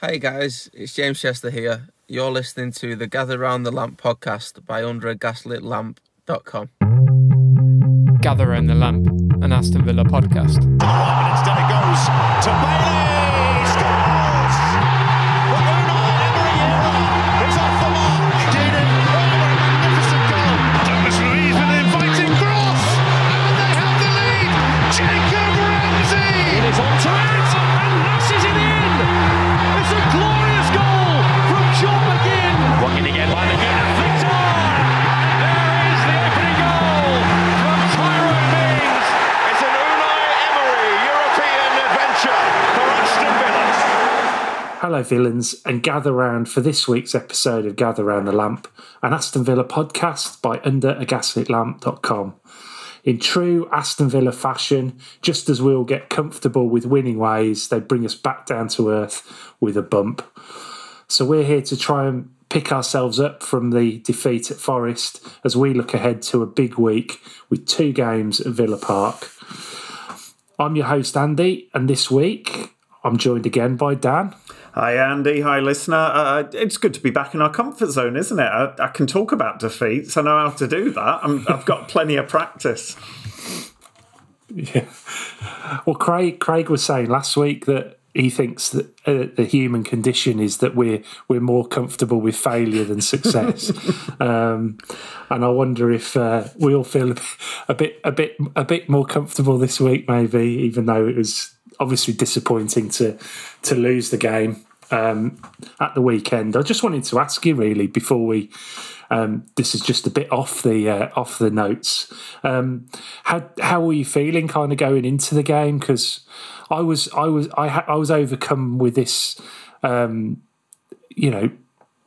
Hey guys, it's James Chester here. You're listening to the Gather Round the Lamp podcast by UnderAGaslitLamp.com. Gather Round the Lamp, an Aston Villa podcast. Hello, villains, and gather round for this week's episode of Gather Round the Lamp, an Aston Villa podcast by UnderAGaslitLamp.com. In true Aston Villa fashion, just as we all get comfortable with winning ways, they bring us back down to earth with a bump. So we're here to try and pick ourselves up from the defeat at Forest as we look ahead to a big week with two games at Villa Park. I'm your host, Andy, and this week I'm joined again by Dan. Hi, Andy. Hi, listener. Uh, it's good to be back in our comfort zone, isn't it? I, I can talk about defeats. I know how to do that. I'm, I've got plenty of practice. Yeah. Well, Craig Craig was saying last week that he thinks that uh, the human condition is that we're we're more comfortable with failure than success, um, and I wonder if uh, we all feel a bit a bit a bit more comfortable this week, maybe, even though it was obviously disappointing to to lose the game um, at the weekend. I just wanted to ask you really before we um, this is just a bit off the uh, off the notes. Um, how how were you feeling, kind of going into the game? Because I was I was I, ha- I was overcome with this, um, you know,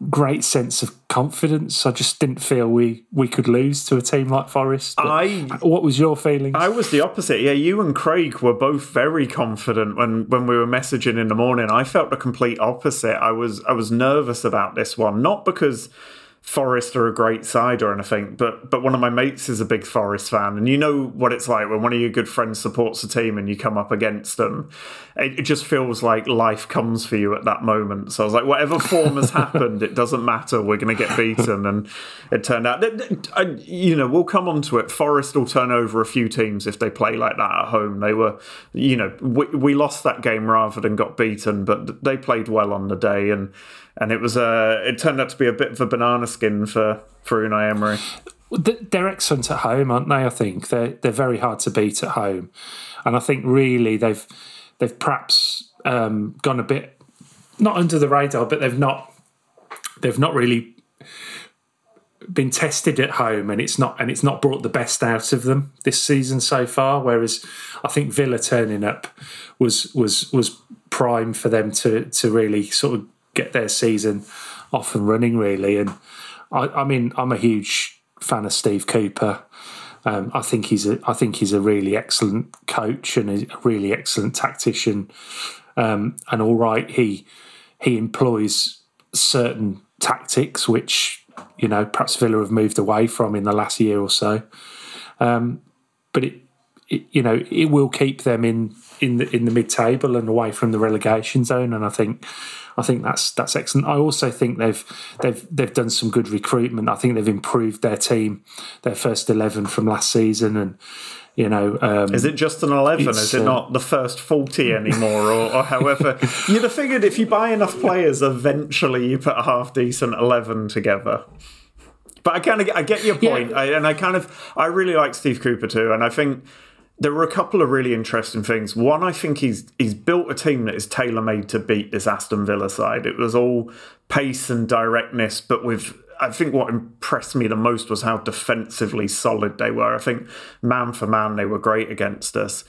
great sense of confidence. I just didn't feel we we could lose to a team like Forest. But I- what was your feeling? I was the opposite. Yeah, you and Craig were both very confident when, when we were messaging in the morning. I felt the complete opposite. I was I was nervous about this one, not because Forest are a great side or anything, but but one of my mates is a big Forest fan, and you know what it's like when one of your good friends supports a team and you come up against them. It, it just feels like life comes for you at that moment. So I was like, whatever form has happened, it doesn't matter. We're going to get beaten, and it turned out. that- you know, we'll come on to it. Forest will turn over a few teams if they play like that at home. They were, you know, we, we lost that game rather than got beaten, but they played well on the day and and it was a it turned out to be a bit of a banana skin for for Unai Emery. They're excellent at home, aren't they? I think they're they're very hard to beat at home, and I think really they've they've perhaps um, gone a bit not under the radar, but they've not they've not really been tested at home, and it's not and it's not brought the best out of them this season so far. Whereas I think Villa turning up was was was prime for them to to really sort of get their season off and running really. And I, I mean, I'm a huge fan of Steve Cooper. Um, I think he's a I think he's a really excellent coach and a really excellent tactician. Um, and all right, he he employs certain tactics which you know perhaps Villa have moved away from in the last year or so. Um, but it, it you know it will keep them in in the in the mid table and away from the relegation zone. And I think I think that's that's excellent. I also think they've they've they've done some good recruitment. I think they've improved their team, their first eleven from last season, and you know um, Is it just an eleven? Is it uh, not the first forty anymore, or, or however? You'd have figured if you buy enough players, eventually you put a half decent eleven together. But I kind of I get your point, I, and I kind of I really like Steve Cooper too, and I think there were a couple of really interesting things. One, I think he's he's built a team that is tailor made to beat this Aston Villa side. It was all pace and directness, but with I think what impressed me the most was how defensively solid they were. I think man for man they were great against us.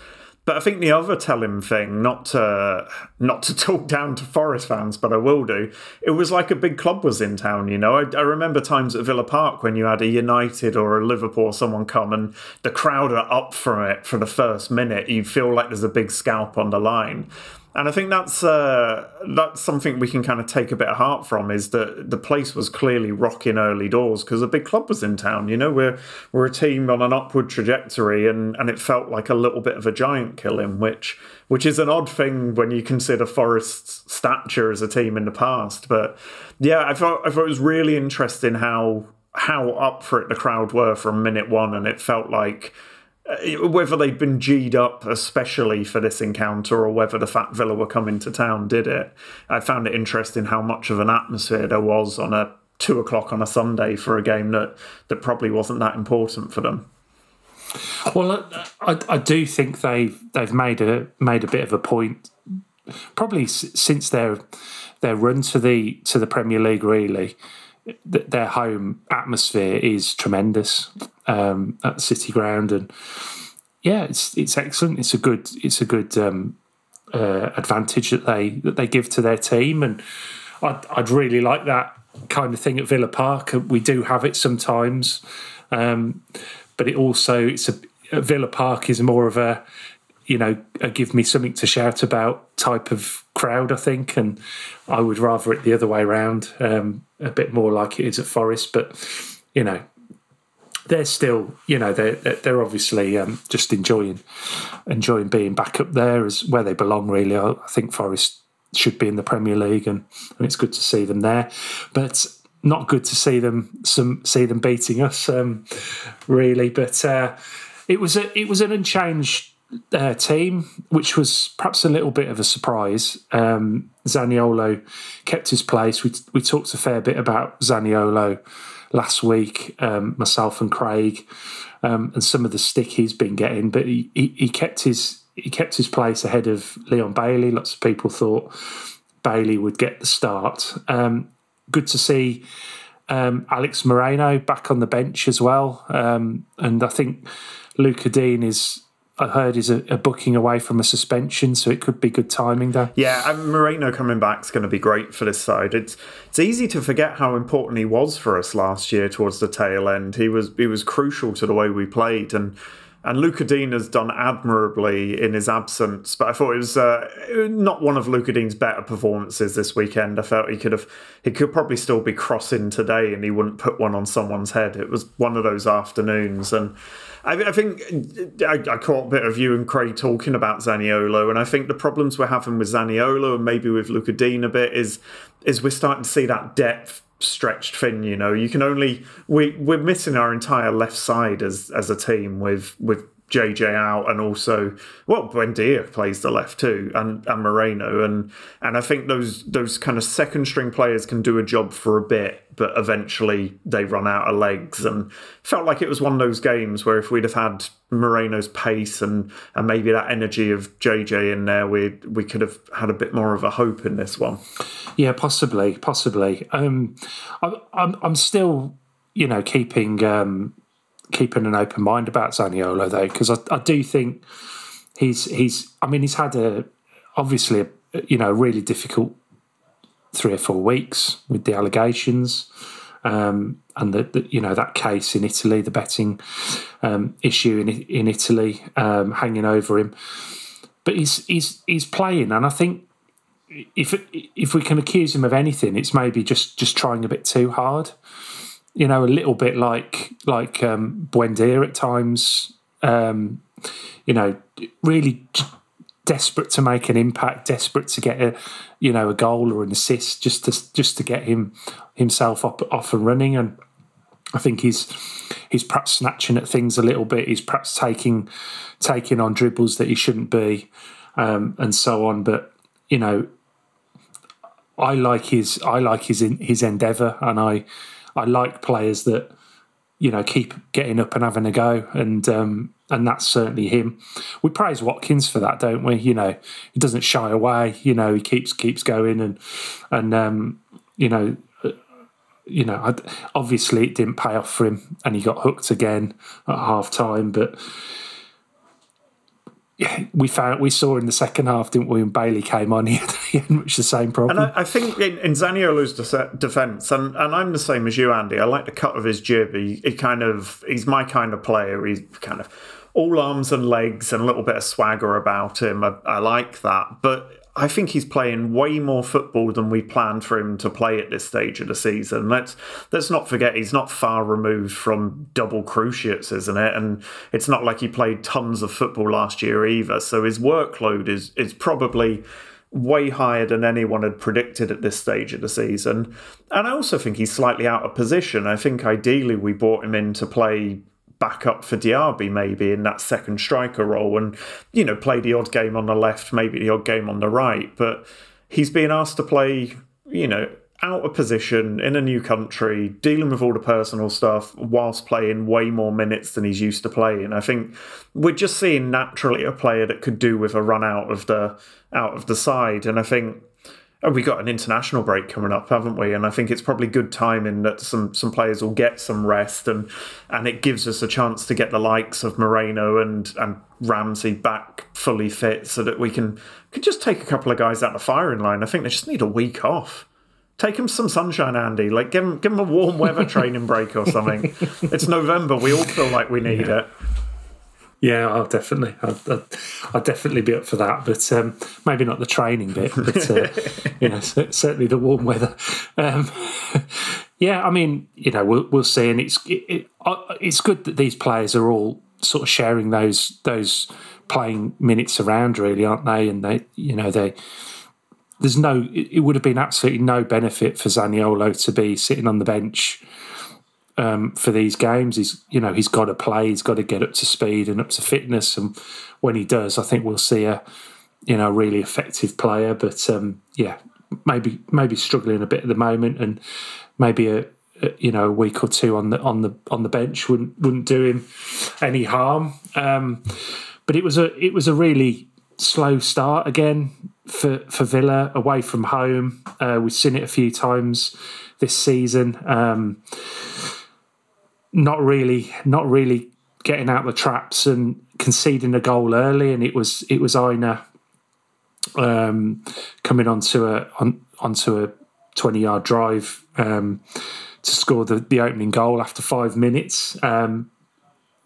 But I think the other telling thing, not to not to talk down to Forest fans, but I will do. It was like a big club was in town. You know, I, I remember times at Villa Park when you had a United or a Liverpool someone come and the crowd are up for it for the first minute. You feel like there's a big scalp on the line. And I think that's uh, that's something we can kind of take a bit of heart from is that the place was clearly rocking early doors because a big club was in town. You know, we're we're a team on an upward trajectory, and and it felt like a little bit of a giant killing, which which is an odd thing when you consider Forest's stature as a team in the past. But yeah, I thought I thought it was really interesting how how up for it the crowd were from minute one, and it felt like Uh, whether they'd been G'd up especially for this encounter or whether the Fat Villa were coming to town did it. I found it interesting how much of an atmosphere there was on a two o'clock on a Sunday for a game that, that probably wasn't that important for them. Well, I, I do think they've they've made a made a bit of a point, probably since their their run to the to the Premier League. Really, their home atmosphere is tremendous um, at City Ground, and yeah, it's it's excellent. It's a good it's a good um, uh, advantage that they that they give to their team, and I'd, I'd, really like that kind of thing at Villa Park. We do have it sometimes, um, but it also it's a Villa Park is more of a you know, give me something to shout about type of crowd, I think. And I would rather it the other way around, um, a bit more like it is at Forest. But, you know, they're still, you know, they're they're obviously um, just enjoying enjoying being back up there as where they belong. Really, I, think Forest should be in the Premier League, and, and it's good to see them there. But not good to see them some see them beating us, um, really. But uh, it was a it was an unchanged uh, team, which was perhaps a little bit of a surprise. Um, Zaniolo kept his place. We we talked a fair bit about Zaniolo last week, um, myself and Craig, um, and some of the stick he's been getting, but he, he, he kept his he kept his place ahead of Leon Bailey. Lots of people thought Bailey would get the start. Um, good to see um, Alex Moreno back on the bench as well, um, and I think Luca Digne is I heard is a, a, booking away from a suspension, so it could be good timing there. Yeah, and Moreno coming back is going to be great for this side. It's it's easy to forget how important he was for us last year towards the tail end. He was he was crucial to the way we played, and and Lucas Digne has done admirably in his absence. But I thought it was uh, not one of Lucas Digne's better performances this weekend. I felt he could have he could probably still be crossing today, and he wouldn't put one on someone's head. It was one of those afternoons and. I, I think I, I, caught a bit of you and Craig talking about Zaniolo, and I think the problems we're having with Zaniolo and maybe with Lucas Digne a bit is is we're starting to see that depth stretched thin. You know, you can only we we're missing our entire left side as as a team with with JJ out, and also well, Buendia plays the left too, and and Moreno, and and I think those those kind of second string players can do a job for a bit, but eventually they run out of legs, and felt like it was one of those games where if we'd have had Moreno's pace and and maybe that energy of JJ in there, we we could have had a bit more of a hope in this one. Yeah, possibly, possibly. Um, I, I'm I'm still you know keeping. Um, keeping an open mind about Zaniolo though, because I, I do think he's he's. I mean, he's had a obviously a, you know really difficult three or four weeks with the allegations. Um, and the, the, you know that case in Italy, the betting um, issue in in Italy um, hanging over him, but he's he's he's playing, and I think if if we can accuse him of anything, it's maybe just just trying a bit too hard you know, a little bit like like um, Buendia at times. Um, you know, really desperate to make an impact, desperate to get a you know a goal or an assist, just to just to get him himself up off and running. And I think he's he's perhaps snatching at things a little bit. He's perhaps taking taking on dribbles that he shouldn't be, um, and so on. But you know, I like his I like his his endeavour, and I I like players that you know keep getting up and having a go, and um, and that's certainly him. We praise Watkins for that, don't we? You know, he doesn't shy away. You know, he keeps keeps going, and and um, you know, uh, you know, obviously it didn't pay off for him, and he got hooked again at half time, but we found we saw in the second half, didn't we? When Bailey came on, he had much the same problem. And I, I think in, in Zaniolo's de- defence, and, and I'm the same as you, Andy. I like the cut of his jib. He, he kind of he's my kind of player. He's kind of all arms and legs and a little bit of swagger about him. I, I like that, but I think he's playing way more football than we planned for him to play at this stage of the season. Let's let's not forget he's not far removed from double cruciates, isn't it? And it's not like he played tons of football last year either. So his workload is is probably way higher than anyone had predicted at this stage of the season. And I also think he's slightly out of position. I think ideally we brought him in to play back up for Diaby maybe in that second striker role and, you know, play the odd game on the left, maybe the odd game on the right. But he's being asked to play, you know, out of position in a new country, dealing with all the personal stuff whilst playing way more minutes than he's used to playing. I think we're just seeing naturally a player that could do with a run out of the out of the side. And I think Oh, we got an international break coming up, haven't we? And I think it's probably good timing that some some players will get some rest, and and it gives us a chance to get the likes of Moreno and and Ramsey back fully fit, so that we can could just take a couple of guys out of the firing line. I think they just need a week off. Take them some sunshine, Andy. Like give them give them a warm weather training break or something. it's November. We all feel like we need yeah. it. Yeah, I'll definitely, I'll, I'll, I'll, definitely be up for that, but um, maybe not the training bit, but uh, you know, certainly the warm weather. Um, yeah, I mean, you know, we'll, we'll see, and it's it, it, uh, it's good that these players are all sort of sharing those those playing minutes around, really, aren't they? And they, you know, they there's no, it would have been absolutely no benefit for Zaniolo to be sitting on the bench um, for these games. He's you know he's got to play. He's got to get up to speed and up to fitness. And when he does, I think we'll see a you know really effective player. But um, yeah, maybe maybe struggling a bit at the moment, and maybe a, a, you know a week or two on the on the on the bench wouldn't wouldn't do him any harm. Um, but it was a it was a really slow start again for for Villa away from home. Uh, we've seen it a few times this season. Um, not really, not really getting out the traps and conceding a goal early, and it was it was Aina um, coming onto a on, onto a twenty yard drive um, to score the, the opening goal after five minutes. Um,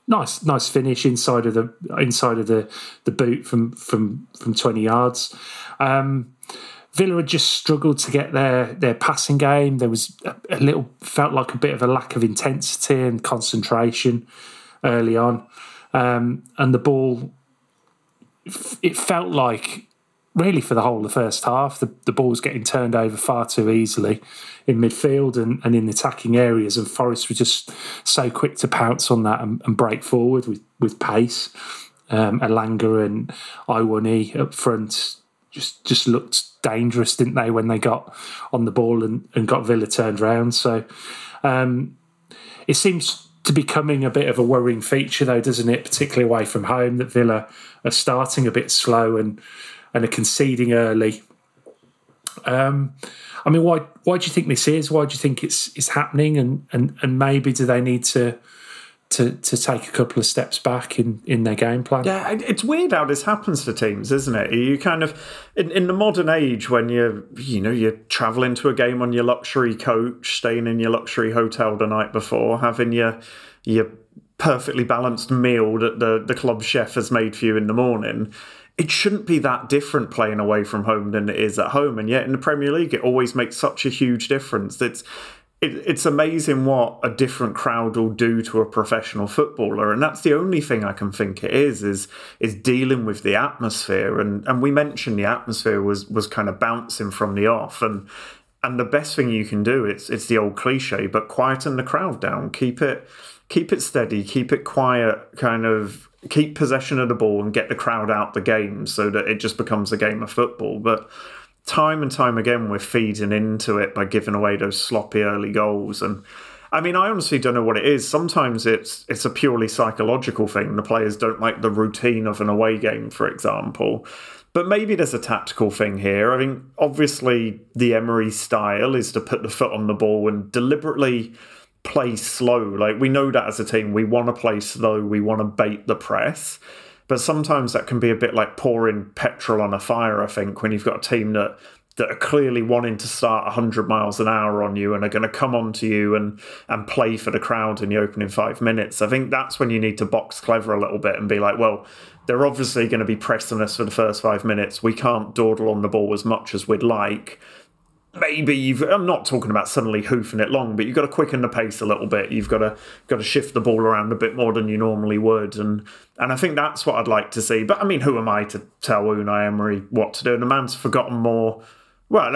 nice, nice finish inside of the inside of the, the boot from from from twenty yards. Um, Villa had just struggled to get their their passing game. There was a, a, little felt like a bit of a lack of intensity and concentration early on, um, and the ball. It felt like really for the whole of the first half, the, the ball was getting turned over far too easily in midfield and, and in the attacking areas, and Forest were just so quick to pounce on that and, and break forward with with pace. Um, Elanga and Awoniyi up front just just looked dangerous, didn't they, when they got on the ball and, and got Villa turned round. So um, it seems to be coming a bit of a worrying feature, though, doesn't it? Particularly away from home, that Villa are starting a bit slow and and are conceding early. Um, I mean, why why do you think this is? Why do you think it's it's happening? And and and maybe do they need to to to take a couple of steps back in in their game plan. Yeah, it's weird how this happens to teams, isn't it? You kind of in, in the modern age when you're you know you're traveling to a game on your luxury coach, staying in your luxury hotel the night before, having your your perfectly balanced meal that the the club chef has made for you in the morning. It shouldn't be that different playing away from home than it is at home, and yet in the Premier League, it always makes such a huge difference. It's it, it's amazing what a different crowd will do to a professional footballer, and that's the only thing I can think it is is is dealing with the atmosphere. And and we mentioned the atmosphere was was kind of bouncing from the off, and and the best thing you can do it's it's the old cliche, but quieten the crowd down, keep it keep it steady, keep it quiet, kind of keep possession of the ball, and get the crowd out the game so that it just becomes a game of football, but time and time again we're feeding into it by giving away those sloppy early goals and I mean, I honestly don't know what it is. Sometimes it's it's a purely psychological thing. The players don't like the routine of an away game, for example. But maybe there's a tactical thing here. I mean, obviously the Emery style is to put the foot on the ball and deliberately play slow. Like we know that as a team, we want to play slow. We want to bait the press. But sometimes that can be a bit like pouring petrol on a fire, I think, when you've got a team that that are clearly wanting to start 100 miles an hour on you and are going to come onto you and and play for the crowd in the opening five minutes. I think that's when you need to box clever a little bit and be like, well, they're obviously going to be pressing us for the first five minutes. We can't dawdle on the ball as much as we'd like. Maybe you've. I'm not talking about suddenly hoofing it long, but you've got to quicken the pace a little bit. You've got to got to shift the ball around a bit more than you normally would, and and I think that's what I'd like to see. But I mean, who am I to tell Unai Emery what to do? And the man's forgotten more well,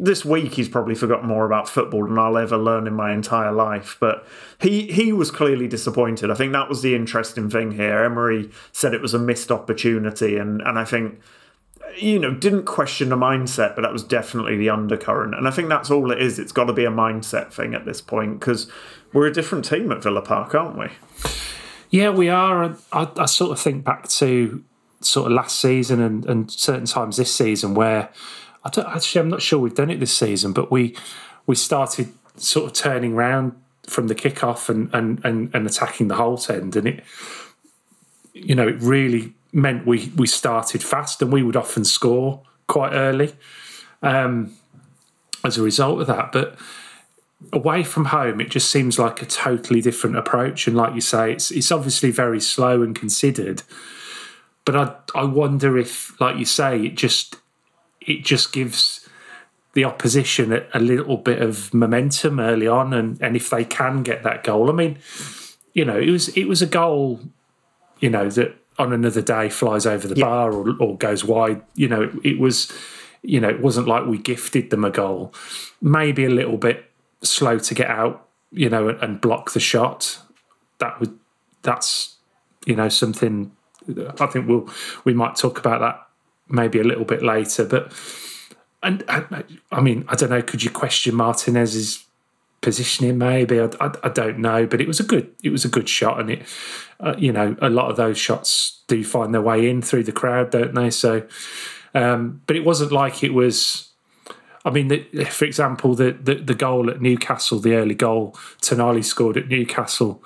this week he's probably forgotten more about football than I'll ever learn in my entire life. But he he was clearly disappointed. I think that was the interesting thing here. Emery said it was a missed opportunity, and and I think you know didn't question the mindset, but that was definitely the undercurrent. And I think that's all it is. It's got to be a mindset thing at this point because we're a different team at Villa Park, aren't we? Yeah, we are. I, I sort of think back to sort of last season and, and certain times this season where I don't, actually, I'm not sure we've done it this season, but we we started sort of turning around from the kickoff and and and, and attacking the Holte end, and it you know it really meant we we started fast, and we would often score quite early um, as a result of that, but. Away from home, it just seems like a totally different approach, and like you say, it's it's obviously very slow and considered. But I I wonder if, like you say, it just it just gives the opposition a, a, little bit of momentum early on, and, and if they can get that goal, I mean, you know, it was it was a goal, you know, that on another day flies over the yeah. bar or, or goes wide. You know, it, it was, you know, it wasn't like we gifted them a goal. Maybe a little bit slow to get out, you know, and, and block the shot. That would that's you know something. I think we'll we might talk about that maybe a little bit later. But and I, mean, I don't know. Could you question Martinez's positioning? Maybe I, I, I, don't know. But it was a good it was a good shot, and it uh, you know a lot of those shots do find their way in through the crowd, don't they? So, um, but it wasn't like it was. I mean, the, for example, the, the, the goal at Newcastle, the early goal Tonali scored at Newcastle,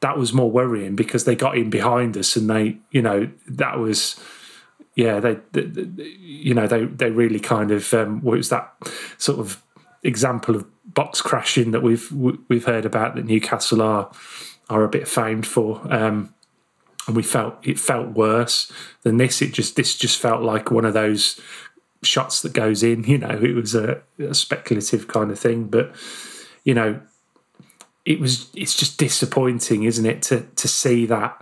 that was more worrying because they got in behind us and they, you know, that was yeah, they, they, you know, they they really kind of um, was that sort of example of box crashing that we've we've heard about that Newcastle are are a bit famed for. Um, and we felt it felt worse than this. It just this just felt like one of those shots that goes in. You know, it was a, a speculative kind of thing, but you know, it was. It's just disappointing, isn't it, to to see that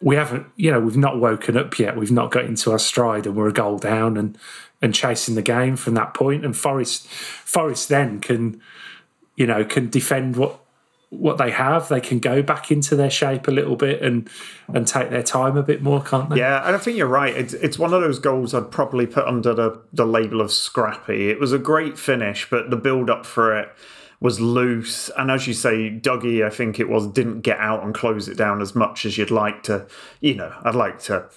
we haven't, you know, we've not woken up yet. We've not got into our stride, and we're a goal down and and chasing the game from that point. And Forest, Forest then can, you know, can defend what what they have. They can go back into their shape a little bit and and take their time a bit more, can't they? Yeah, and I think you're right. It's it's one of those goals I'd probably put under the the label of scrappy. It was a great finish, but the build up for it was loose. And as you say, Dougie, I think it was, didn't get out and close it down as much as you'd like to. You know, I'd like to.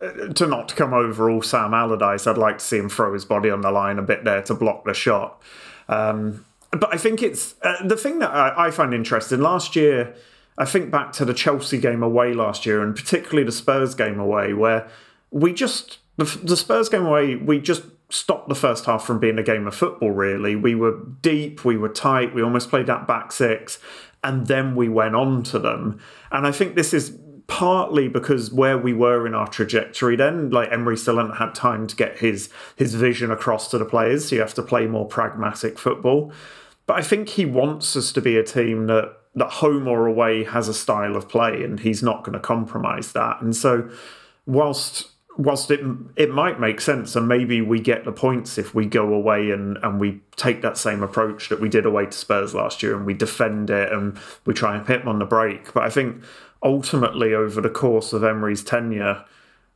Uh, to not come over all Sam Allardyce, I'd like to see him throw his body on the line a bit there to block the shot. Um, but I think it's uh, the thing that I, I find interesting. Last year, I think back to the Chelsea game away last year, and particularly the Spurs game away, where we just the, Spurs game away, we just stopped the first half from being a game of football, really. We were deep, we were tight, we almost played that back six, and then we went on to them. And I think this is partly because where we were in our trajectory then, like Emery still hadn't had time to get his his vision across to the players, so you have to play more pragmatic football. But I think he wants us to be a team that that home or away has a style of play, and he's not going to compromise that. And so, whilst whilst it it might make sense and maybe we get the points if we go away and and we take that same approach that we did away to Spurs last year and we defend it and we try and hit them on the break but I think ultimately over the course of Emery's tenure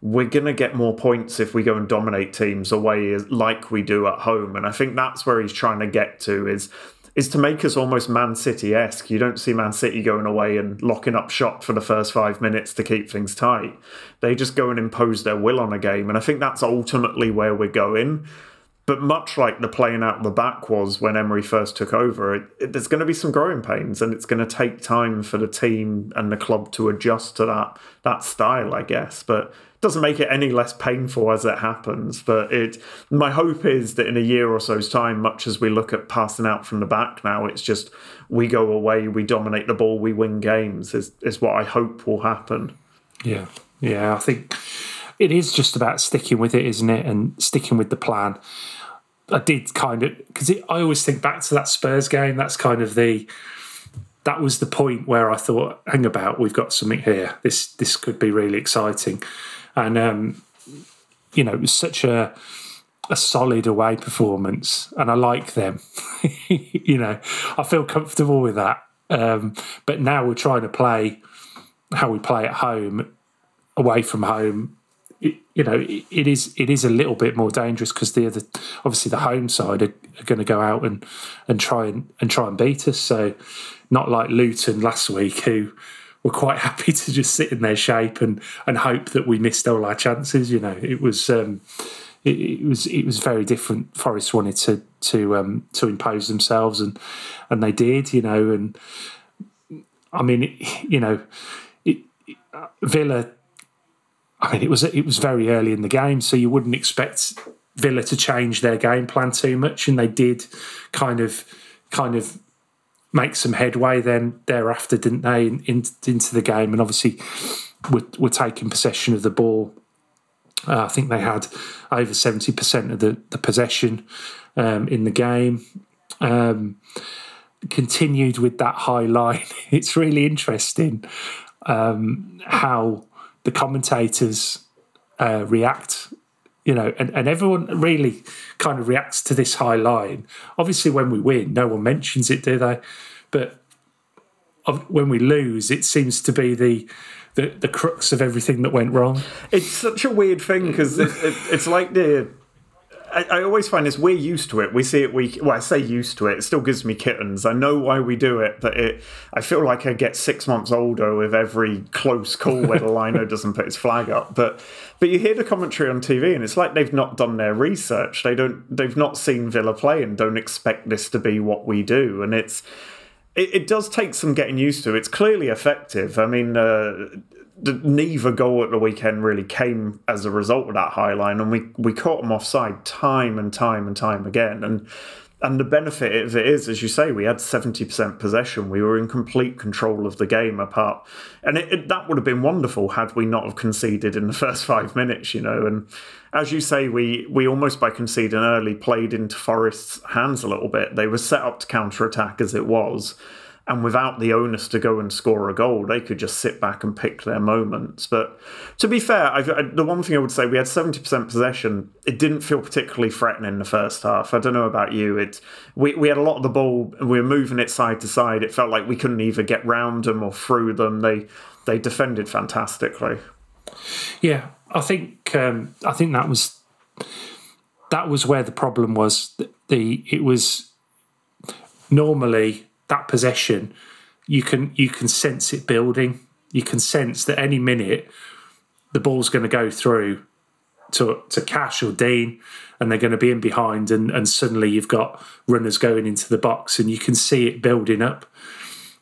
we're going to get more points if we go and dominate teams away like we do at home and I think that's where he's trying to get to is is to make us almost Man City esque. You don't see Man City going away and locking up shop for the first five minutes to keep things tight. They just go and impose their will on a game. And I think that's ultimately where we're going. But much like the playing out the back was when Emery first took over, it, it, there's going to be some growing pains, and it's going to take time for the team and the club to adjust to that that style, I guess. But doesn't make it any less painful as it happens. But it, my hope is that in a year or so's time, much as we look at passing out from the back now, it's just we go away, we dominate the ball, we win games. Is is what I hope will happen. Yeah, yeah. I think it is just about sticking with it, isn't it, and sticking with the plan. I did kind of because I always think back to that Spurs game. That's kind of the that was the point where I thought, hang about, we've got something here. This this could be really exciting, and um, you know, it was such a a solid away performance, and I like them. you know, I feel comfortable with that. Um, but now we're trying to play how we play at home, away from home, you know, it is it is a little bit more dangerous because the other, obviously, the home side are, are, going to go out and and try and and try and beat us. So, not like Luton last week, who were quite happy to just sit in their shape and and hope that we missed all our chances. You know, it was. Um, it, it was it was very different. Forest wanted to to um, to impose themselves, and and they did. You know, and I mean, you know, it, Villa I mean, it was it was very early in the game, so you wouldn't expect Villa to change their game plan too much, and they did kind of kind of make some headway then thereafter, didn't they, in, in, into the game, and obviously were, were taking possession of the ball. Uh, I think they had over seventy percent of the the possession um, in the game. Um, continued with that high line. It's really interesting um, how the commentators uh, react you know, and, and everyone really kind of reacts to this high line. Obviously, when we win, no one mentions it, do they? But when we lose, it seems to be the the, the crux of everything that went wrong. It's such a weird thing because it, it, it's like the I, I, always find this we're used to it. We see it. We well, I say used to it. It still gives me kittens. I know why we do it, but it. I feel like I get six months older with every close call where the lino doesn't put his flag up. But but you hear the commentary on TV, and it's like they've not done their research. They don't. They've not seen Villa play, and don't expect this to be what we do. And it's. It, it does take some getting used to. It's clearly effective. I mean, uh, neither goal at the weekend really came as a result of that high line, and we we caught them offside time and time and time again. And and the benefit of it is, as you say, we had seventy percent possession. We were in complete control of the game. Apart, and it, it, that would have been wonderful had we not have conceded in the first five minutes. You know, and as you say, we we almost by conceding early played into Forest's hands a little bit. They were set up to counter attack as it was and without the onus to go and score a goal, they could just sit back and pick their moments. But to be fair, I, the one thing I would say, we had seventy percent possession. It didn't feel particularly threatening in the first half. I don't know about you. It we we had a lot of the ball. We were moving it side to side. It felt like we couldn't either get round them or through them. They they defended fantastically. Yeah, I think um, I think that was that was where the problem was. The, the it was normally that possession, you can you can sense it building. You can sense that any minute the ball's going to go through to to Cash or Digne, and they're going to be in behind, and and suddenly you've got runners going into the box, and you can see it building up.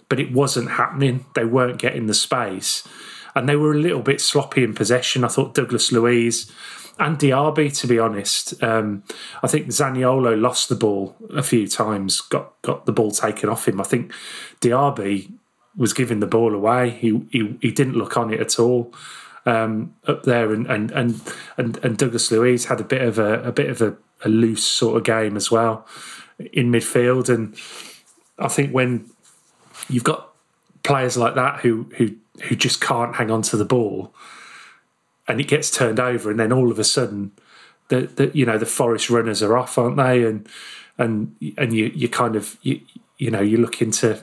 But it wasn't happening. They weren't getting the space, and they were a little bit sloppy in possession. I thought Douglas Luiz and Diaby, to be honest. Um, I think Zaniolo lost the ball a few times, got got the ball taken off him. I think Diaby was giving the ball away. He he, he didn't look on it at all um, up there, and, and and and and Douglas Luiz had a bit of a, a bit of a, a loose sort of game as well in midfield, and I think when you've got players like that who who who just can't hang on to the ball and it gets turned over, and then all of a sudden, the, the you know the forest runners are off, aren't they? And and and you you kind of you, you know you're looking to,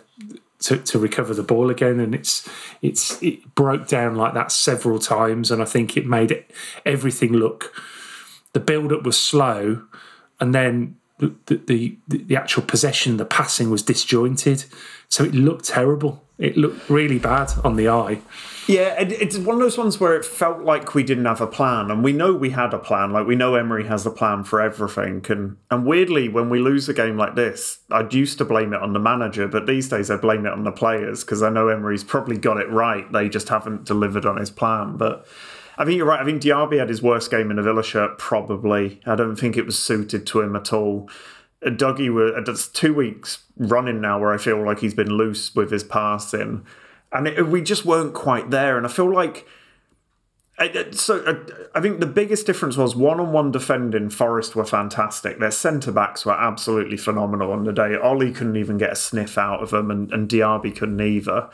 to to recover the ball again, and it's it's it broke down like that several times, and I think it made it, everything look. The build up was slow, and then the, the the actual possession, the passing was disjointed, so it looked terrible. It looked really bad on the eye. Yeah, it's one of those ones where it felt like we didn't have a plan, and we know we had a plan. Like we know Emery has a plan for everything, and and weirdly, when we lose a game like this, I'd used to blame it on the manager, but these days I blame it on the players because I know Emery's probably got it right. They just haven't delivered on his plan. But I think you're right. I think Diaby had his worst game in a Villa shirt, probably. I don't think it was suited to him at all. Dougie, that's two weeks running now where I feel like he's been loose with his passing. And it, we just weren't quite there. And I feel like. So I- I think the biggest difference was one-on-one defending. Forest were fantastic. Their centre backs were absolutely phenomenal on the day. Ollie couldn't even get a sniff out of them, and, and Diaby couldn't either.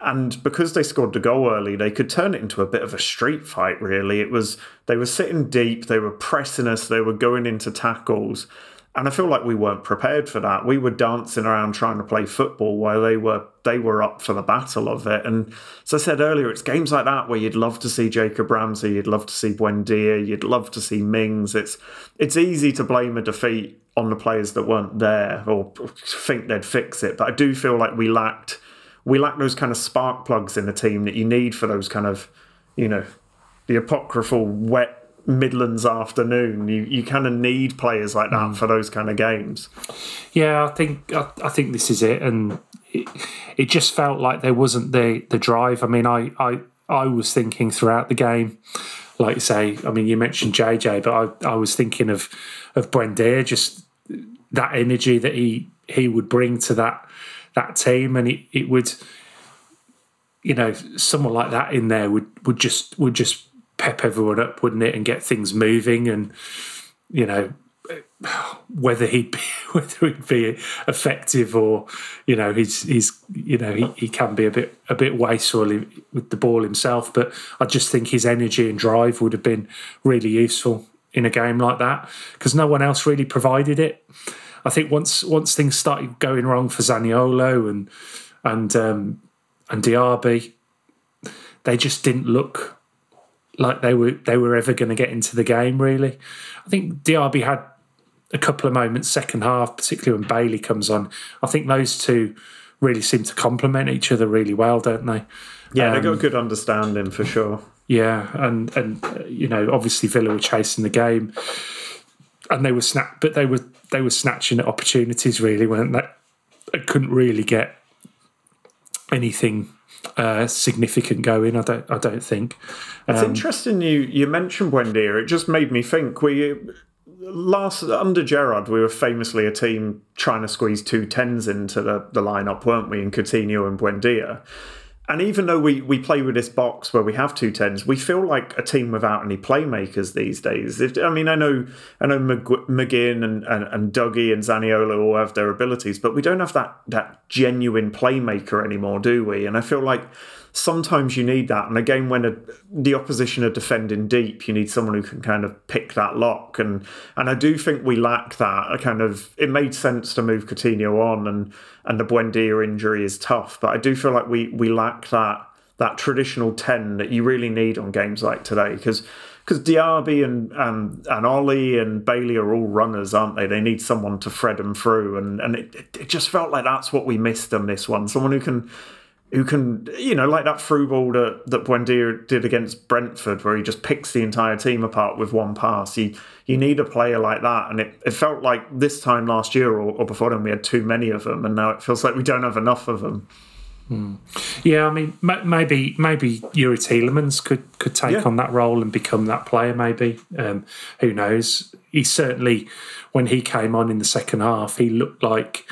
And because they scored the goal early, they could turn it into a bit of a street fight. Really, it was they were sitting deep, they were pressing us, they were going into tackles, and I feel like we weren't prepared for that. We were dancing around trying to play football while they were they were up for the battle of it. And as I said earlier, it's games like that where you'd love to see Jacob Ramsey, you'd love to see Buendia, you'd love to see Mings. It's it's easy to blame a defeat on the players that weren't there or think they'd fix it, but I do feel like we lacked we lack those kind of spark plugs in the team that you need for those kind of, you know, the apocryphal wet Midlands afternoon. You you kind of need players like that hmm. for those kind of games. Yeah, I think I, I think this is it, and it, it just felt like there wasn't the the drive. I mean, I I I was thinking throughout the game, like you say. I mean, you mentioned JJ, but I I was thinking of of Buendia, just that energy that he he would bring to that that team, and it, it would, you know, someone like that in there would would just would just pep everyone up, wouldn't it, and get things moving, and you know, whether he'd be whether he'd be effective or you know he's he's you know he, he can be a bit a bit wasteful with the ball himself. But I just think his energy and drive would have been really useful in a game like that because no one else really provided it. I think once once things started going wrong for Zaniolo and and um, and Diaby they just didn't look like they were they were ever going to get into the game. Really, I think Diaby had a couple of moments second half, particularly when Bailey comes on. I think those two really seem to complement each other really well, don't they? Yeah, they got a um, good understanding for sure. Yeah, and and you know, obviously Villa were chasing the game, and they were snap, but they were they were snatching at opportunities really when they, they couldn't really get anything uh, significant going. I don't I don't think. It's interesting you you mentioned Buendia. It just made me think we last under Gerrard we were famously a team trying to squeeze two tens into the, the lineup, weren't we? In Coutinho and Buendia. And even though we, we play with this box where we have two tens, we feel like a team without any playmakers these days. If, I mean, I know I know McG- McGinn and, and, and Dougie and Zaniolo all have their abilities, but we don't have that that genuine playmaker anymore, do we? And I feel like sometimes you need that. And again, when a, the opposition are defending deep, you need someone who can kind of pick that lock. And and I do think we lack that. I kind of it made sense to move Coutinho on, and and the Buendia injury is tough, but I do feel like we we lack that that traditional ten that you really need on games like today because. Because Diaby and, and and Ollie and Bailey are all runners, aren't they? They need someone to thread them through, and and it, it just felt like that's what we missed on this one. Someone who can who can, you know, like that through ball that, that Buendia did against Brentford, where he just picks the entire team apart with one pass. You, you need a player like that. And it, it felt like this time last year or, or before then we had too many of them, and now it feels like we don't have enough of them. Yeah, I mean, ma- maybe maybe Youri Tielemans could could take Yeah. on that role and become that player. Maybe um, who knows? He certainly, when he came on in the second half, he looked like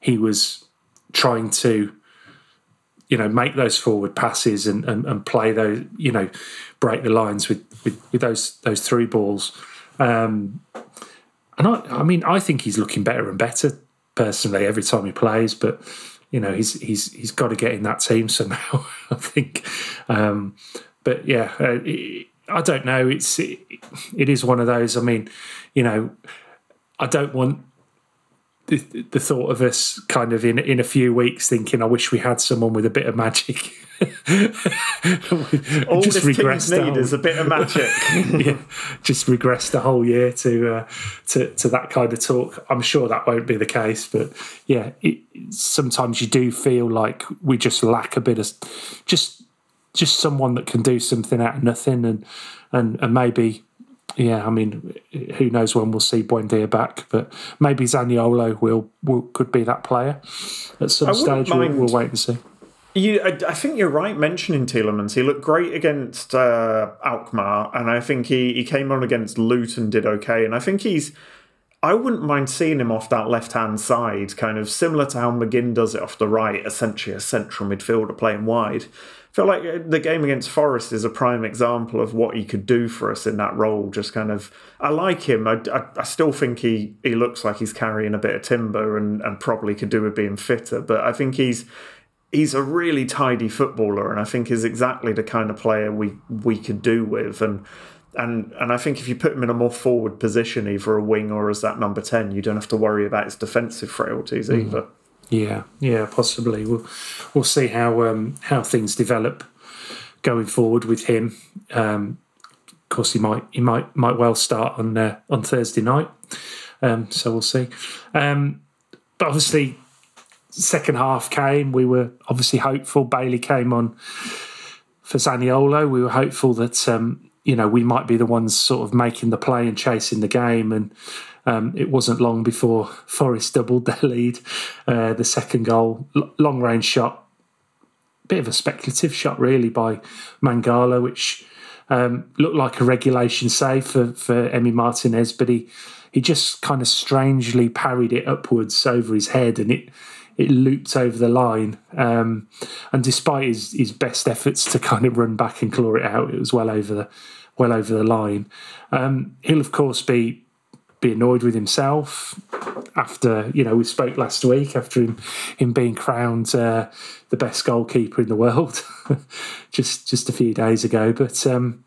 he was trying to, you know, make those forward passes and, and, and play those, you know, break the lines with with, with those those through balls. Um, and I, I mean, I think he's looking better and better personally every time he plays. But you know, he's he's he's got to get in that team somehow. I think. Um, but yeah, uh, it, I don't know. It's it, it is one of those. I mean, you know, I don't want. The, the thought of us kind of in in a few weeks thinking I wish we had someone with a bit of magic. All Just this team's the need whole- is a bit of magic. yeah, just regress the whole year to uh, to to that kind of talk. I'm sure that won't be the case, but yeah, it, sometimes you do feel like we just lack a bit of just just someone that can do something out of nothing, and and and maybe. Yeah, I mean, who knows when we'll see Buendia back, but maybe Zaniolo will, will could be that player at some I stage. We'll, we'll wait and see. You, I, I think you're right mentioning Tielemans. He looked great against uh, Alkmaar, and I think he, he came on against Luton, did okay. And I think he's. I wouldn't mind seeing him off that left hand side, kind of similar to how McGinn does it off the right, essentially a central midfielder playing wide. I feel like uh, the game against Forest is a prime example of what he could do for us in that role. Just kind of, I like him. I, I, I still think he, he looks like he's carrying a bit of timber and, and probably could do with being fitter. But I think he's he's a really tidy footballer, and I think is exactly the kind of player we we could do with. And and and I think if you put him in a more forward position, either a wing or as that number ten, you don't have to worry about his defensive frailties mm. either. Yeah, yeah, possibly. We'll we'll see how um, how things develop going forward with him. Um, of course, he might he might might well start on uh, on Thursday night. Um, so we'll see. Um, but obviously, second half came, we were obviously hopeful. Bailey came on for Zaniolo. We were hopeful that um, you know we might be the ones sort of making the play and chasing the game. And um, it wasn't long before Forest doubled their lead. Uh, the second goal, l- long range shot, bit of a speculative shot really by Mangala, which um, looked like a regulation save for for Emi Martinez, but he he just kind of strangely parried it upwards over his head, and it it looped over the line. Um, and despite his, his best efforts to kind of run back and claw it out, it was well over the well over the line. Um, he'll of course be be annoyed with himself after you know we spoke last week after him him being crowned uh, the best goalkeeper in the world just just a few days ago. But um,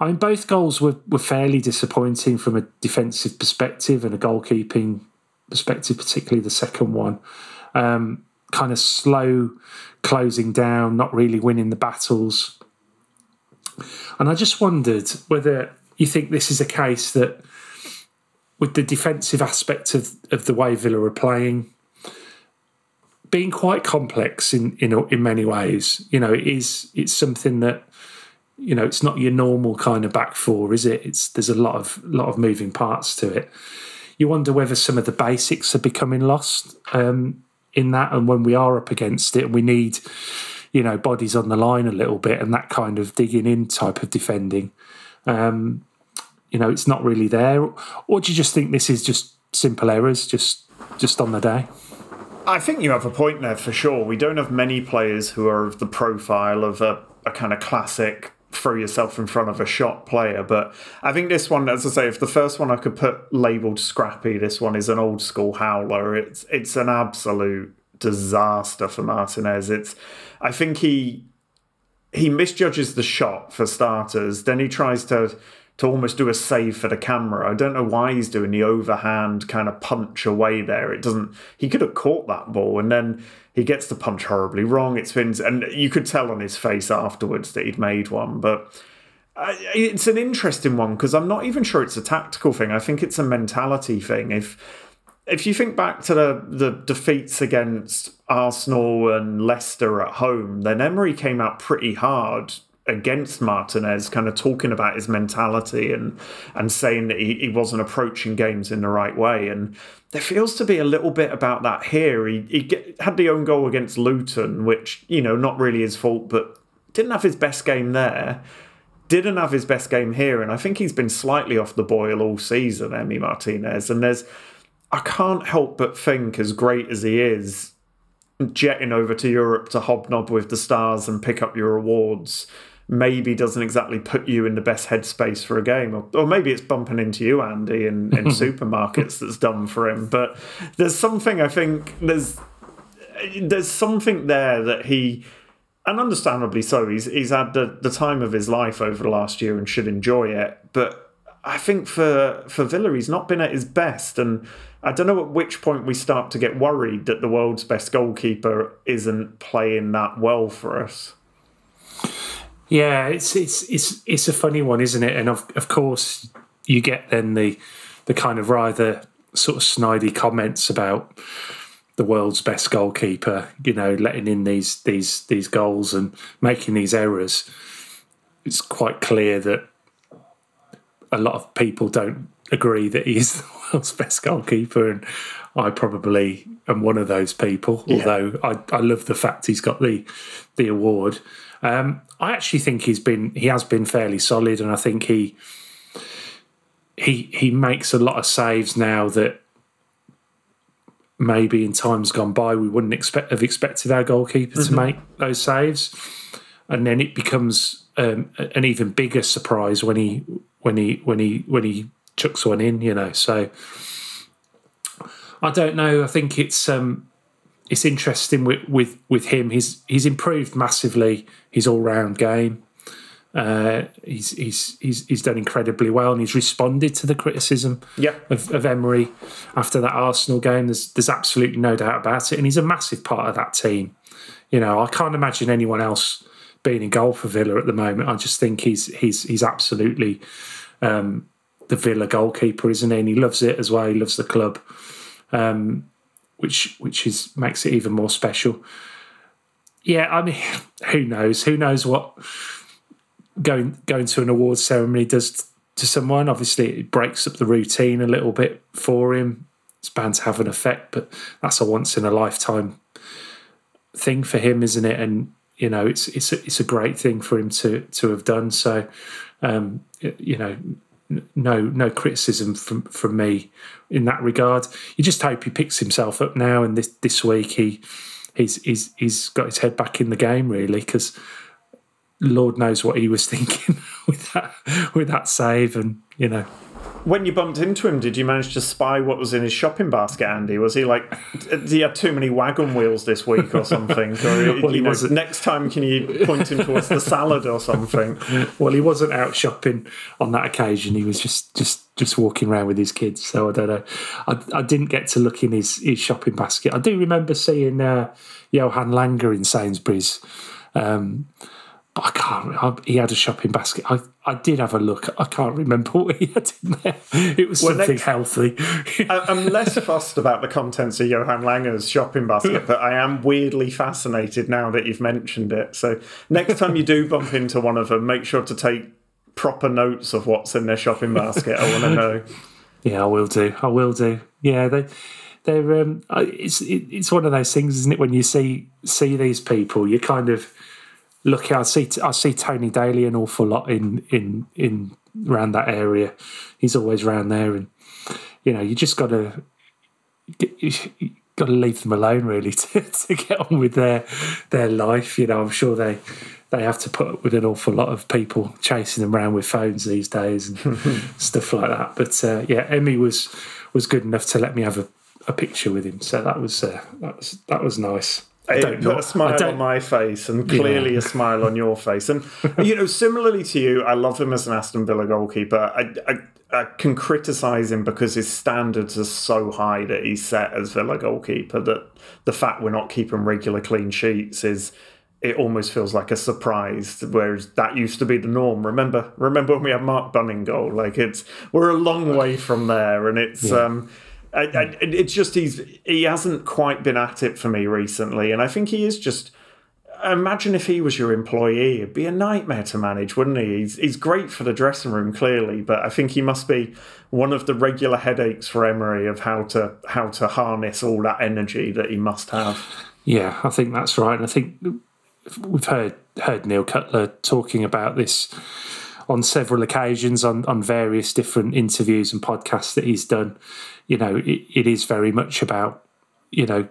I mean, both goals were, were fairly disappointing from a defensive perspective and a goalkeeping perspective, particularly the second one um, kind of slow closing down, not really winning the battles. And I just wondered whether you think this is a case that, with the defensive aspect of, of the way Villa are playing, being quite complex in, in in many ways, you know, it is it's something that you know it's not your normal kind of back four, is it? It's there's a lot of lot of moving parts to it. You wonder whether some of the basics are becoming lost. Um, in that, and when we are up against it, we need you know bodies on the line a little bit and that kind of digging in type of defending. Um, you know, it's not really there, or do you just think this is just simple errors, just just on the day? I think you have a point there for sure. We don't have many players who are of the profile of a, a kind of classic throw yourself in front of a shot player. But I think this one, as I say, if the first one I could put labelled scrappy, this one is an old school howler. It's it's an absolute disaster for Martinez. It's I think he he misjudges the shot for starters. Then he tries to to almost do a save for the camera. I don't know why he's doing the overhand kind of punch away there. It doesn't. He could have caught that ball, and then he gets the punch horribly wrong. It spins, and you could tell on his face afterwards that he'd made one. But uh, it's an interesting one because I'm not even sure it's a tactical thing. I think it's a mentality thing. If if you think back to the the defeats against Arsenal and Leicester at home, then Emery came out pretty hard against Martinez, kind of talking about his mentality and and saying that he, he wasn't approaching games in the right way. And there feels to be a little bit about that here. He, he get, had the own goal against Luton, which, you know, not really his fault, but didn't have his best game there. Didn't have his best game here. And I think he's been slightly off the boil all season, Emi Martinez. And there's, I can't help but think, as great as he is, jetting over to Europe to hobnob with the stars and pick up your awards maybe doesn't exactly put you in the best headspace for a game. Or, or maybe it's bumping into you, Andy, in, in supermarkets that's done for him. But there's something I think there's there's something there that he and understandably so, he's he's had the, the time of his life over the last year and should enjoy it. But I think for for Villa, he's not been at his best, and I don't know at which point we start to get worried that the world's best goalkeeper isn't playing that well for us. Yeah, it's it's it's it's a funny one, isn't it? And of of course, you get then the the kind of rather sort of snidey comments about the world's best goalkeeper, you know, letting in these these these goals and making these errors. It's quite clear that a lot of people don't agree that he's the world's best goalkeeper, and I probably am one of those people. Although I, I love the fact he's got the the award. Um, I actually think he's been he has been fairly solid, and I think he he he makes a lot of saves now that maybe in times gone by we wouldn't expect have expected our goalkeeper to make those saves, and then it becomes um, an even bigger surprise when he when he when he when he chucks one in. You know, so I don't know. I think it's um, it's interesting with, with with him. He's he's improved massively his all round game. Uh, he's he's he's he's done incredibly well, and he's responded to the criticism Yeah. of, of Emery after that Arsenal game. There's there's absolutely no doubt about it, and he's a massive part of that team. You know, I can't imagine anyone else being in goal for Villa at the moment. I just think he's he's he's absolutely um, the Villa goalkeeper, isn't he? And he loves it as well. He loves the club, um, which which is makes it even more special. Yeah, I mean, who knows? Who knows what going going to an awards ceremony does to someone? Obviously, it breaks up the routine a little bit for him. It's bound to have an effect, but that's a once in a lifetime thing for him, isn't it? And you know, it's it's a, it's a great thing for him to to have done. So, um, you know, no no criticism from from me in that regard. You just hope he picks himself up now, and this this week he he's he's he's got his head back in the game really because. Lord knows what he was thinking with that with that save, and you know, When you bumped into him, did you manage to spy what was in his shopping basket, Andy? Was he like, did he have too many wagon wheels this week or something? Or Well, he know, wasn't. next time, can you point him towards the salad or something? well, he wasn't out shopping on that occasion. He was just just just walking around with his kids. So I don't know. I, I didn't get to look in his, his shopping basket. I do remember seeing uh, Johan Lange in Sainsbury's. Um, I can't. I, he had a shopping basket. I, I did have a look. I can't remember what he had in there. It was Well, something next- healthy. I- I'm less fussed about the contents of Johan Lange's shopping basket, but I am weirdly fascinated now that you've mentioned it. So next time you do bump into one of them, make sure to take proper notes of what's in their shopping basket. I want to know. Yeah, I will do. I will do. Yeah, they they're um, it's it, it's one of those things, isn't it? When you see see these people, you kind of look. I see I see Tony Daley an awful lot in in in around that area. He's always around there, and you know, you just got to got to leave them alone really to, to get on with their their life. You know, I'm sure they they have to put up with an awful lot of people chasing them around with phones these days and stuff like that. But uh, yeah, Emi was was good enough to let me have a, a picture with him, so that was uh, that was that was nice. I It don't put a smile on my face and clearly Yeah. a smile on your face. And, you know, similarly to you, I love him as an Aston Villa goalkeeper. I, I, I can criticise him because his standards are so high that he's set as Villa goalkeeper that the fact we're not keeping regular clean sheets is. It almost feels like a surprise, whereas that used to be the norm. Remember, remember when we had Mark Bunn in goal? Like it's we're a long way from there, and it's um, I, I, hmm. it's just he's he hasn't quite been at it for me recently, and I think he is just. Imagine if he was your employee; it'd be a nightmare to manage, wouldn't he? He's he's great for the dressing room, clearly, but I think he must be one of the regular headaches for Emery of how to how to harness all that energy that he must have. Yeah, I think that's right. And I think we've heard heard Neil Cutler talking about this on several occasions on, on various different interviews and podcasts that he's done. You know, it, it is very much about, you know,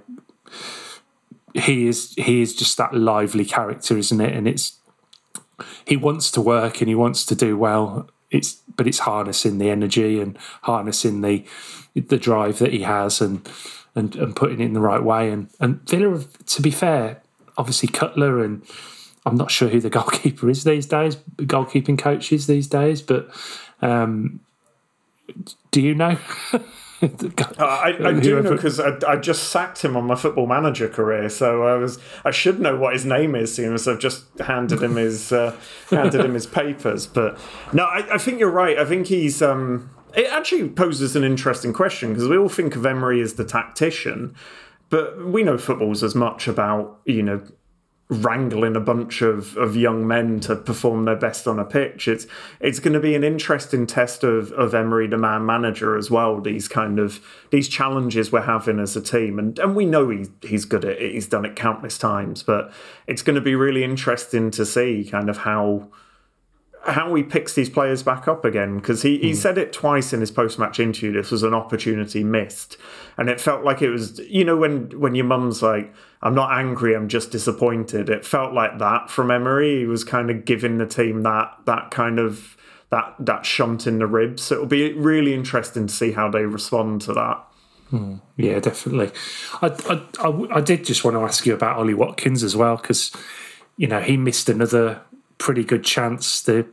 he is he is just that lively character, isn't it? And it's he wants to work and he wants to do well. It's but it's harnessing the energy and harnessing the the drive that he has and and, and putting it in the right way. And and Villa, to be fair, obviously Cutler and I'm not sure who the goalkeeper is these days, goalkeeping coaches these days, but um, do you know? Uh, I, I do know because I, I just sacked him on my football manager career, so I was I should know what his name is, seeing as I've just handed him his uh, handed him his papers. But no, I, I think you're right. I think he's. Um, it actually poses an interesting question because we all think of Emery as the tactician, but we know football's as much about you know wrangling a bunch of, of young men to perform their best on a pitch. It's it's going to be an interesting test of, of Emery, the man manager, as well. These kind of these challenges we're having as a team, and and we know he's he's good at it. He's done it countless times, but it's going to be really interesting to see kind of how how he picks these players back up again because he, he hmm. said it twice in his post match interview. This was an opportunity missed, and it felt like it was you know when when your mum's like, "I'm not angry, I'm just disappointed." It felt like that from Emery. He was kind of giving the team that that kind of that that shunt in the ribs. So it'll be really interesting to see how they respond to that. Hmm. Yeah, definitely. I, I, I, I did just want to ask you about Ollie Watkins as well because you know he missed another pretty good chance. The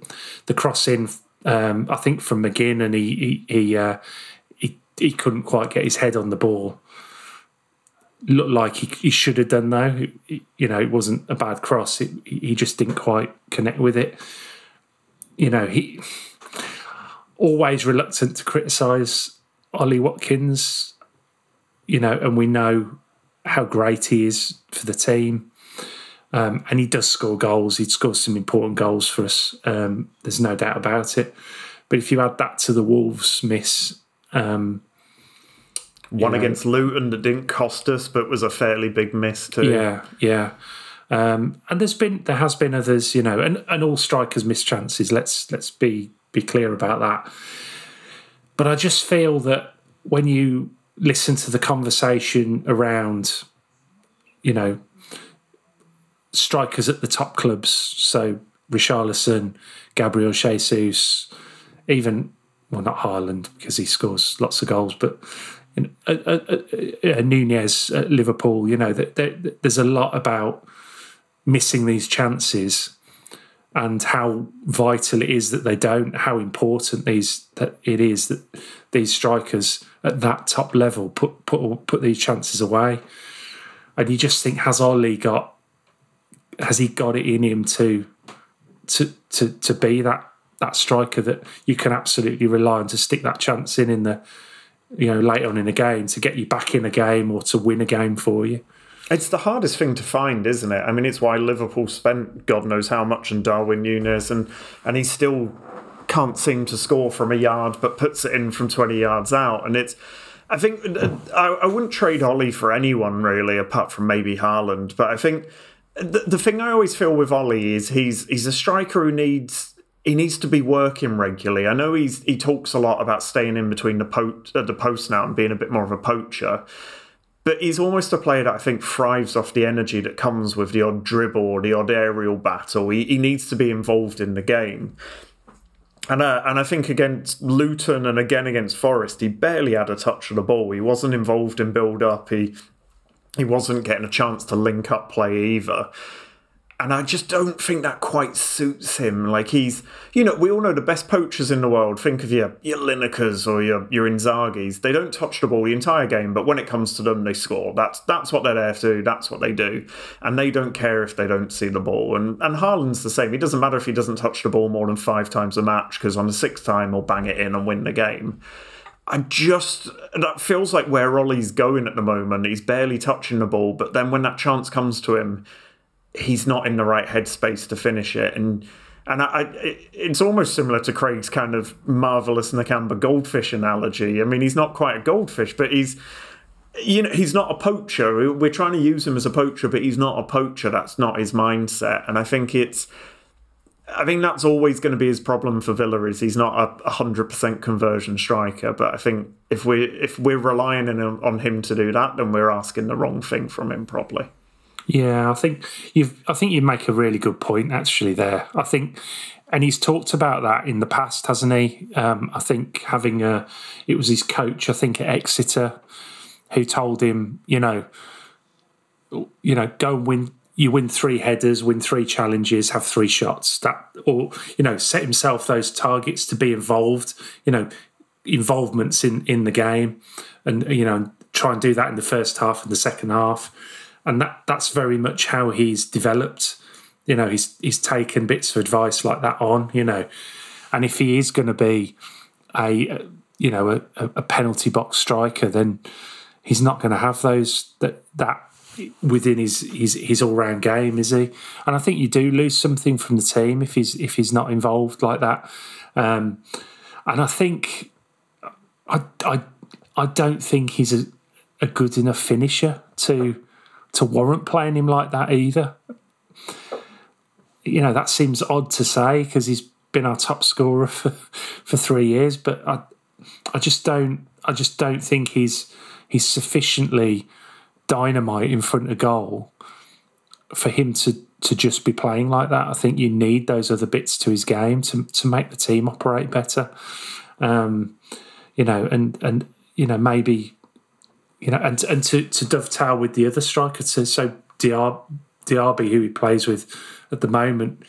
the cross in, um, I think from McGinn, and he he he, uh, he he couldn't quite get his head on the ball. Looked like he, he should have done though. It- you know, it wasn't a bad cross. It, he just didn't quite connect with it. You know, he always reluctant to criticise Ollie Watkins. You know, and we know how great he is for the team. Um, and he does score goals. He scores some important goals for us. Um, there's no doubt about it. But if you add that to the Wolves miss, um, One Yeah. against Luton that didn't cost us, but was a fairly big miss too. yeah, yeah. Um, and there's been there has been others, you know, and, and all strikers miss chances. Let's let's be be clear about that. But I just feel that when you listen to the conversation around, you know, strikers at the top clubs, so Richarlison, Gabriel Jesus, even well not Haaland because he scores lots of goals, but you know, uh, uh, uh, Nunez at Liverpool. You know that there's a lot about missing these chances and how vital it is that they don't. How important these that it is that these strikers at that top level put put put these chances away. And you just think has Ollie got has he got it in him to to to to be that that striker that you can absolutely rely on to stick that chance in in the you know late on in a game to get you back in a game or to win a game for you. It's the hardest thing to find, isn't it? I mean, it's why Liverpool spent God knows how much on Darwin Nunez, and and he still can't seem to score from a yard, but puts it in from twenty yards out. And it's, I think, uh, I, I wouldn't trade Ollie for anyone really, apart from maybe Haaland. But I think the, the thing I always feel with Ollie is he's he's a striker who needs he needs to be working regularly. I know he's he talks a lot about staying in between the po- uh, the post now and being a bit more of a poacher. But he's almost a player that I think thrives off the energy that comes with the odd dribble or the odd aerial battle. He, he needs to be involved in the game. And, uh, and I think against Luton and again against Forest, he barely had a touch of the ball. He wasn't involved in build up. He he wasn't getting a chance to link up play either. And I just don't think that quite suits him. Like he's, you know, we all know the best poachers in the world. Think of your your Linekers or your your Inzagis. They don't touch the ball the entire game, but when it comes to them, they score. That's that's what they're there to do. That's what they do, and they don't care if they don't see the ball. And and Haaland's the same. It doesn't matter if he doesn't touch the ball more than five times a match because on the sixth time he'll bang it in and win the game. I just that feels like where Ollie's going at the moment. He's barely touching the ball, but then when that chance comes to him, he's not in the right headspace to finish it. And and I, I, it- it's almost similar to Craig's kind of Marvelous Nakamba goldfish analogy. I mean, he's not quite a goldfish, but he's you know he's not a poacher. We're trying to use him as a poacher, but he's not a poacher. That's not his mindset. And I think it's. I think that's always going to be his problem for Villa is he's not a hundred percent conversion striker. But I think if we if we're relying on, him to do that, then we're asking the wrong thing from him probably. Yeah, I think you've. I think you make a really good point actually there. I think, and he's talked about that in the past, hasn't he? Um, I think having a, it was his coach, I think at Exeter, who told him, you know, you know, go and win. You win three headers, win three challenges, have three shots. That, or you know, set himself those targets to be involved. You know, involvements in in the game, and you know, try and do that in the first half and the second half and that that's very much how he's developed. You know, he's he's taken bits of advice like that on. You know, and if he is going to be a you know a, a penalty box striker, then he's not going to have those that that within his his, his all round game, is he? And I think you do lose something from the team if he's if he's not involved like that. Um, and I think I I I don't think he's a, a good enough finisher to to warrant playing him like that either. You know that seems odd to say because he's been our top scorer for, for three years, but I I just don't I just don't think he's he's sufficiently dynamite in front of goal for him to to just be playing like that. I think you need those other bits to his game to to make the team operate better. Um, you know, and and you know maybe you know, and and to, to dovetail with the other striker, so so Diar, Diaby, who he plays with at the moment,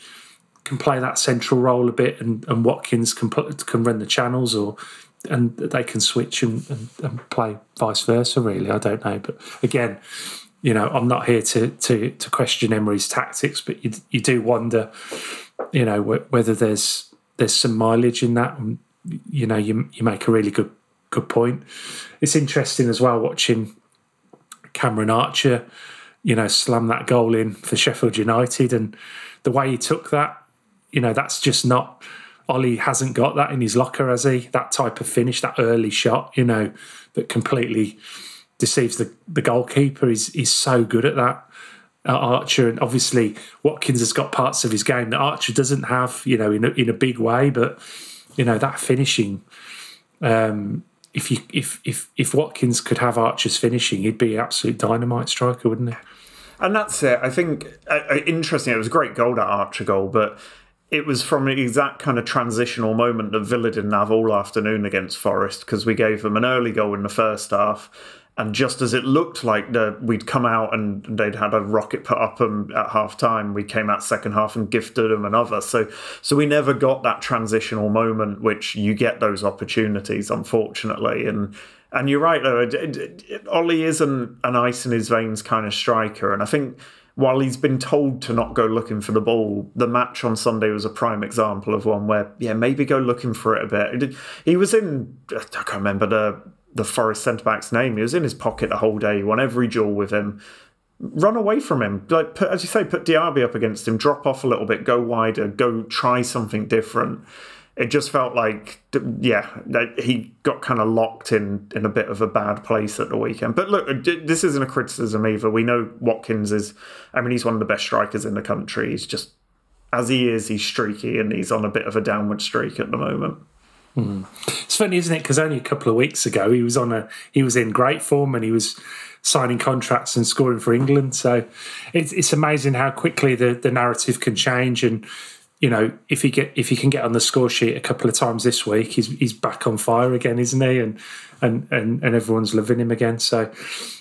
can play that central role a bit, and, and Watkins can put, can run the channels, or and they can switch and, and, and play vice versa. Really, I don't know, but again, you know, I'm not here to to to question Emery's tactics, but you you do wonder, you know, whether there's there's some mileage in that. And, you know, you you make a really good good point. It's interesting as well watching Cameron Archer, you know, slam that goal in for Sheffield United and the way he took that, you know, that's just not Ollie hasn't got that in his locker, has he? That type of finish, that early shot, you know, that completely deceives the, the goalkeeper. He's he's so good at that. Uh, Archer and obviously Watkins has got parts of his game that Archer doesn't have, you know, in a, in a big way. But you know that finishing, um, if you if if if Watkins could have Archer's finishing, he'd be an absolute dynamite striker, wouldn't he? And that's it. I think uh, uh, interesting. It was a great goal, that Archer goal, but it was from an exact kind of transitional moment that Villa didn't have all afternoon against Forest because we gave them an early goal in the first half and just as it looked like the, we'd come out and they'd had a rocket put up them at half time, we came out second half and gifted them another. So, so we never got that transitional moment, which you get those opportunities, unfortunately. And and you're right, though. Ollie isn't an ice in his veins kind of striker, and I think while he's been told to not go looking for the ball, the match on Sunday was a prime example of one where, yeah, maybe go looking for it a bit. He was in, I can't remember the the Forest centre back's name. He was in his pocket the whole day. He won every duel with him. Run away from him, like put, as you say, put Diaby up against him. Drop off a little bit, go wider, go try something different. It just felt like, yeah, he got kind of locked in in a bit of a bad place at the weekend. But look, this isn't a criticism either. We know Watkins is, I mean, he's one of the best strikers in the country. He's just, as he is, he's streaky and he's on a bit of a downward streak at the moment. Mm. It's funny, isn't it? Because only a couple of weeks ago he was on a he was in great form and he was signing contracts and scoring for England. So it's it's amazing how quickly the the narrative can change. And you know, if he get if he can get on the score sheet a couple of times this week, he's he's back on fire again, isn't he? And and and, and everyone's loving him again. So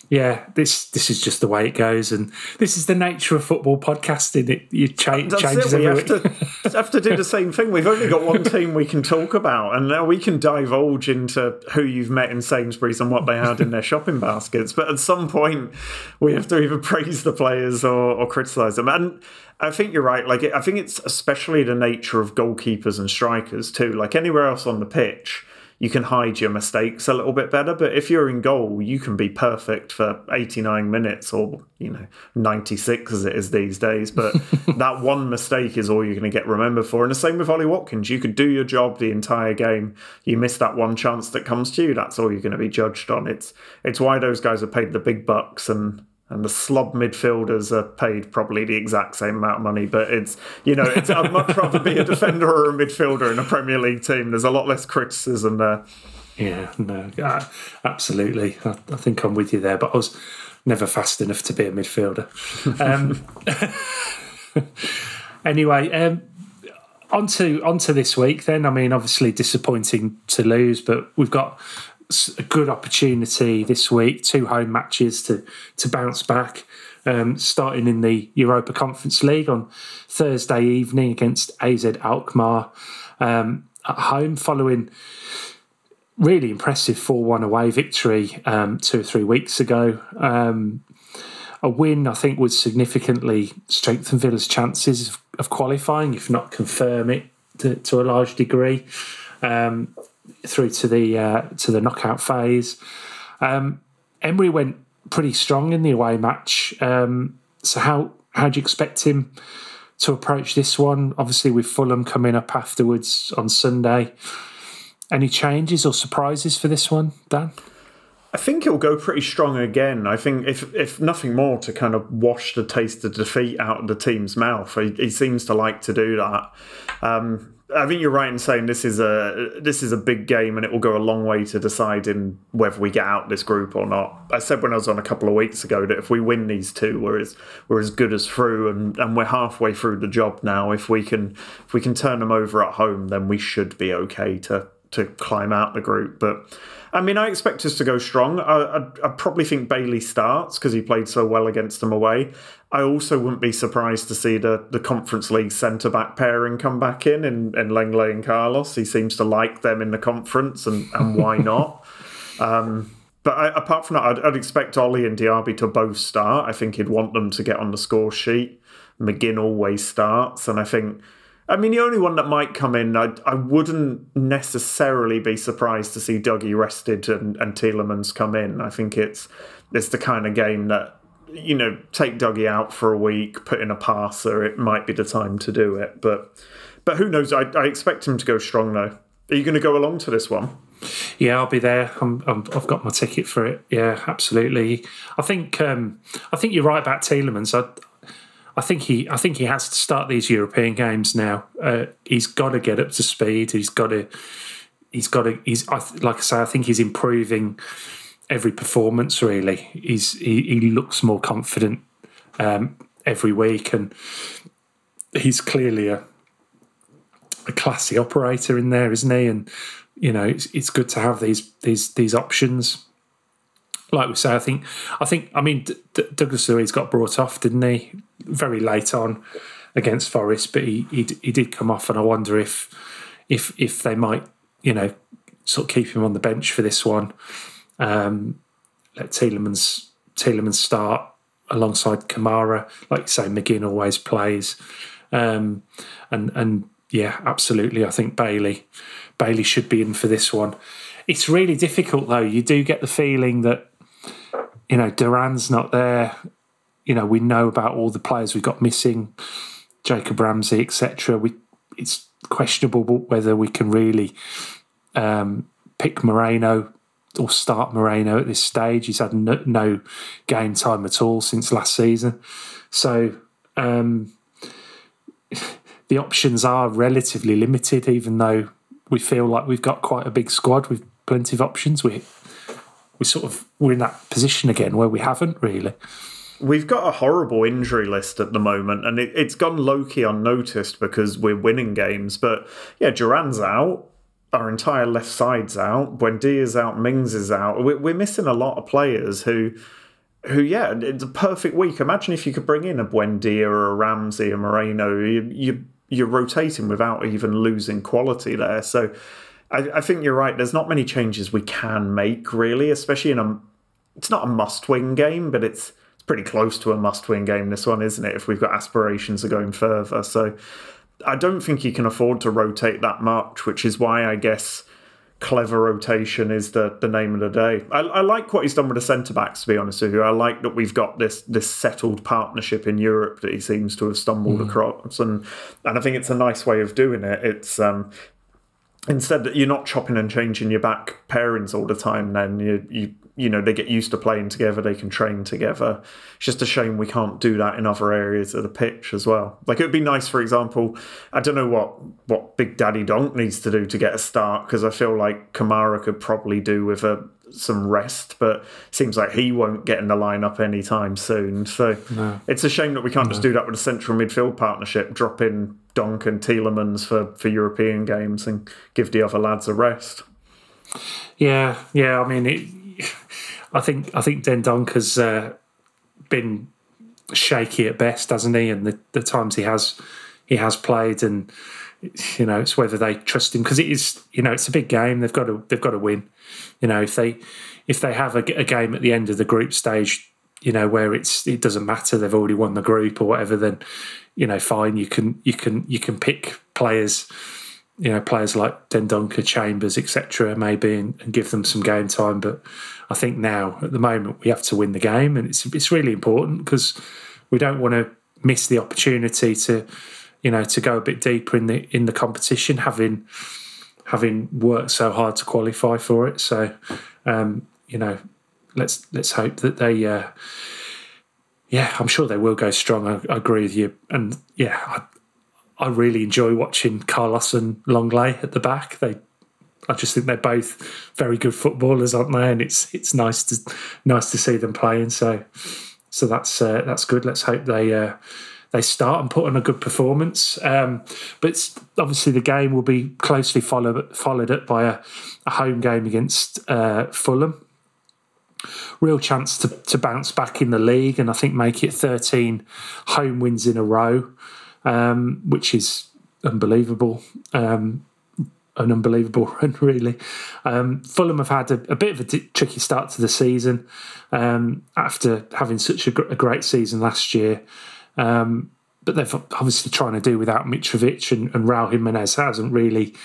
yeah, this this is just the way it goes, and this is the nature of football podcasting. It you cha- changes it. we have to, have to do the same thing. We've only got one team we can talk about, and now we can divulge into who you've met in Sainsbury's and what they had in their shopping baskets. But at some point, we have to either praise the players or, or criticise them. And I think you're right. Like I think it's especially the nature of goalkeepers and strikers too. Like anywhere else on the pitch you can hide your mistakes a little bit better. But if you're in goal, you can be perfect for 89 minutes or, you know, 96 as it is these days. But that one mistake is all you're going to get remembered for. And the same with Ollie Watkins. You could do your job the entire game. You miss that one chance that comes to you. That's all you're going to be judged on. It's it's why those guys are paid the big bucks and and the slob midfielders are paid probably the exact same amount of money. But it's you know, it's, I'd much rather be a defender or a midfielder in a Premier League team. There's a lot less criticism there. Yeah, no, absolutely. I, I think I'm with you there, but I was never fast enough to be a midfielder. Um, anyway, um, onto onto this week. Then, I mean, obviously disappointing to lose, but we've got a good opportunity this week, two home matches to to bounce back. Um, starting in the Europa Conference League on Thursday evening against AZ Alkmaar um, at home, following really impressive 4 1 away victory um, two or three weeks ago. Um, a win, I think, would significantly strengthen Villa's chances of, of qualifying, if not confirm it to, to a large degree. Um, through to the uh, to the knockout phase. Um, Emery went pretty strong in the away match. Um, so how how do you expect him to approach this one? Obviously, with Fulham coming up afterwards on Sunday. Any changes or surprises for this one, Dan? I think it'll go pretty strong again. I think if if nothing more to kind of wash the taste of defeat out of the team's mouth. He, he seems to like to do that. Um, I think you're right in saying this is a this is a big game and it will go a long way to deciding whether we get out this group or not. I said when I was on a couple of weeks ago that if we win these two, we're as we're as good as through and, and we're halfway through the job now. If we can if we can turn them over at home, then we should be okay to to climb out the group. But I mean, I expect us to go strong. I, I, I probably think Bailey starts because he played so well against them away. I also wouldn't be surprised to see the, the Conference League centre back pairing come back in, in in Lenglet and Carlos. He seems to like them in the conference, and, and why not? um, but I, apart from that, I'd, I'd expect Ollie and Diaby to both start. I think he'd want them to get on the score sheet. McGinn always starts, and I think I mean, the only one that might come in, I, I wouldn't necessarily be surprised to see Dougie rested and, and Tielemans come in. I think it's it's the kind of game that you know take Dougie out for a week, put in a passer. It might be the time to do it, but but who knows? I, I expect him to go strong though. Are you going to go along to this one? Yeah, I'll be there. I have got my ticket for it. Yeah, absolutely. I think um, I think you're right about Tielemans. I, I think he I think he has to start these European games now. Uh, he's got to get up to speed. He's got to he's got to he's like I say I think he's improving every performance really. He's he, he looks more confident um, every week and he's clearly a a classy operator in there, isn't he? And you know, it's, it's good to have these these these options like we say, I think, I think, I mean, D- D- Douglas Luiz got brought off, didn't he? Very late on against Forest, but he, he he did come off, and I wonder if if if they might, you know, sort of keep him on the bench for this one. Um, let Tielemans Tielemans start alongside Kamara, like you say, McGinn always plays, um, and and yeah, absolutely. I think Bailey Bailey should be in for this one. It's really difficult though. You do get the feeling that you know, Duran's not there. You know, we know about all the players we've got missing, Jacob Ramsey, etc. We it's questionable whether we can really um, pick Moreno or start Moreno at this stage. He's had no, no game time at all since last season, so um, the options are relatively limited. Even though we feel like we've got quite a big squad with plenty of options, we we sort of we're in that position again where we haven't really. We've got a horrible injury list at the moment, and it, has gone low key unnoticed because we're winning games. But yeah, Duran's out. Our entire left side's out. Buendia's out. Mings is out. We're, we're missing a lot of players who, who yeah, it's a perfect week. Imagine if you could bring in a Buendia or a Ramsey, or Moreno. You, you you're rotating without even losing quality there. So I, I think you're right. There's not many changes we can make really, especially in a. It's not a must-win game, but it's it's pretty close to a must-win game. This one, isn't it? If we've got aspirations of going further, so I don't think you can afford to rotate that much, which is why I guess clever rotation is the, the name of the day. I, I like what he's done with the centre backs. To be honest with you, I like that we've got this this settled partnership in Europe that he seems to have stumbled mm. across, and and I think it's a nice way of doing it. It's um, instead that you're not chopping and changing your back pairings all the time then you you you know they get used to playing together they can train together it's just a shame we can't do that in other areas of the pitch as well like it would be nice for example i don't know what what big daddy donk needs to do to get a start because i feel like kamara could probably do with a some rest, but seems like he won't get in the lineup anytime soon. So no. it's a shame that we can't no. just do that with a central midfield partnership, drop in Donk and Tielemans for, for European games and give the other lads a rest. Yeah, yeah. I mean, it, I think I think Dendonk has uh, been shaky at best, hasn't he? And the, the times he has he has played, and you know, it's whether they trust him because it is, you know, it's a big game. They've got to they've got to win. You know, if they if they have a, a game at the end of the group stage, you know, where it's it doesn't matter, they've already won the group or whatever, then you know, fine, you can you can you can pick players you know players like Dendoncker, Chambers, etc. Maybe and, and give them some game time. But I think now at the moment we have to win the game, and it's it's really important because we don't want to miss the opportunity to you know to go a bit deeper in the in the competition, having having worked so hard to qualify for it. So um, you know, let's let's hope that they. Uh, yeah, I'm sure they will go strong. I, I agree with you, and yeah, I, I really enjoy watching Carlos and Lenglet at the back. They I just think they're both very good footballers, aren't they? And it's it's nice to nice to see them playing. So so that's uh, that's good. Let's hope they uh, they start and put on a good performance. Um, but obviously the game will be closely followed followed up by a, a home game against uh, Fulham. Real chance to, to bounce back in the league and I think make it 13 home wins in a row, um, which is unbelievable. Um, an unbelievable run, really. Um, Fulham have had a, a bit of a tricky start to the season um, after having such a, gr- a, great season last year. Um, but they're obviously trying to do without Mitrovic, and, and Raul Jimenez hasn't really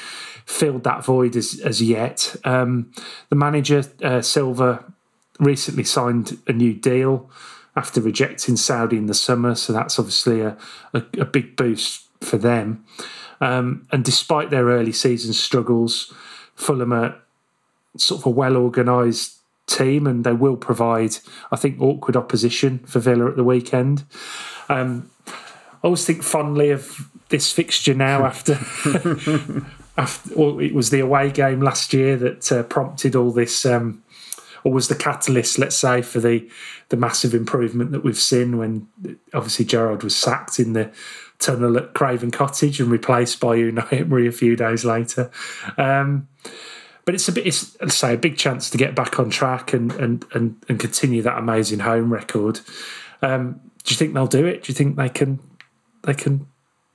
filled that void as, as yet. Um, the manager, uh, recently signed a new deal after rejecting Saudi in the summer, so that's obviously a, a, a big boost for them. Um, and despite their early season struggles, Fulham are sort of a well organised team and they will provide, I think, awkward opposition for Villa at the weekend. Um, I always think fondly of this fixture now after. after well, it was the away game last year that uh, prompted all this, um, or was the catalyst, let's say, for the the massive improvement that we've seen when obviously Gerrard was sacked in the tunnel at Craven Cottage and replaced by Unai Emery a few days later. Um, but it's a bit, it's let's say, a big chance to get back on track and and and, and continue that amazing home record. Um, do you think they'll do it? Do you think they can they can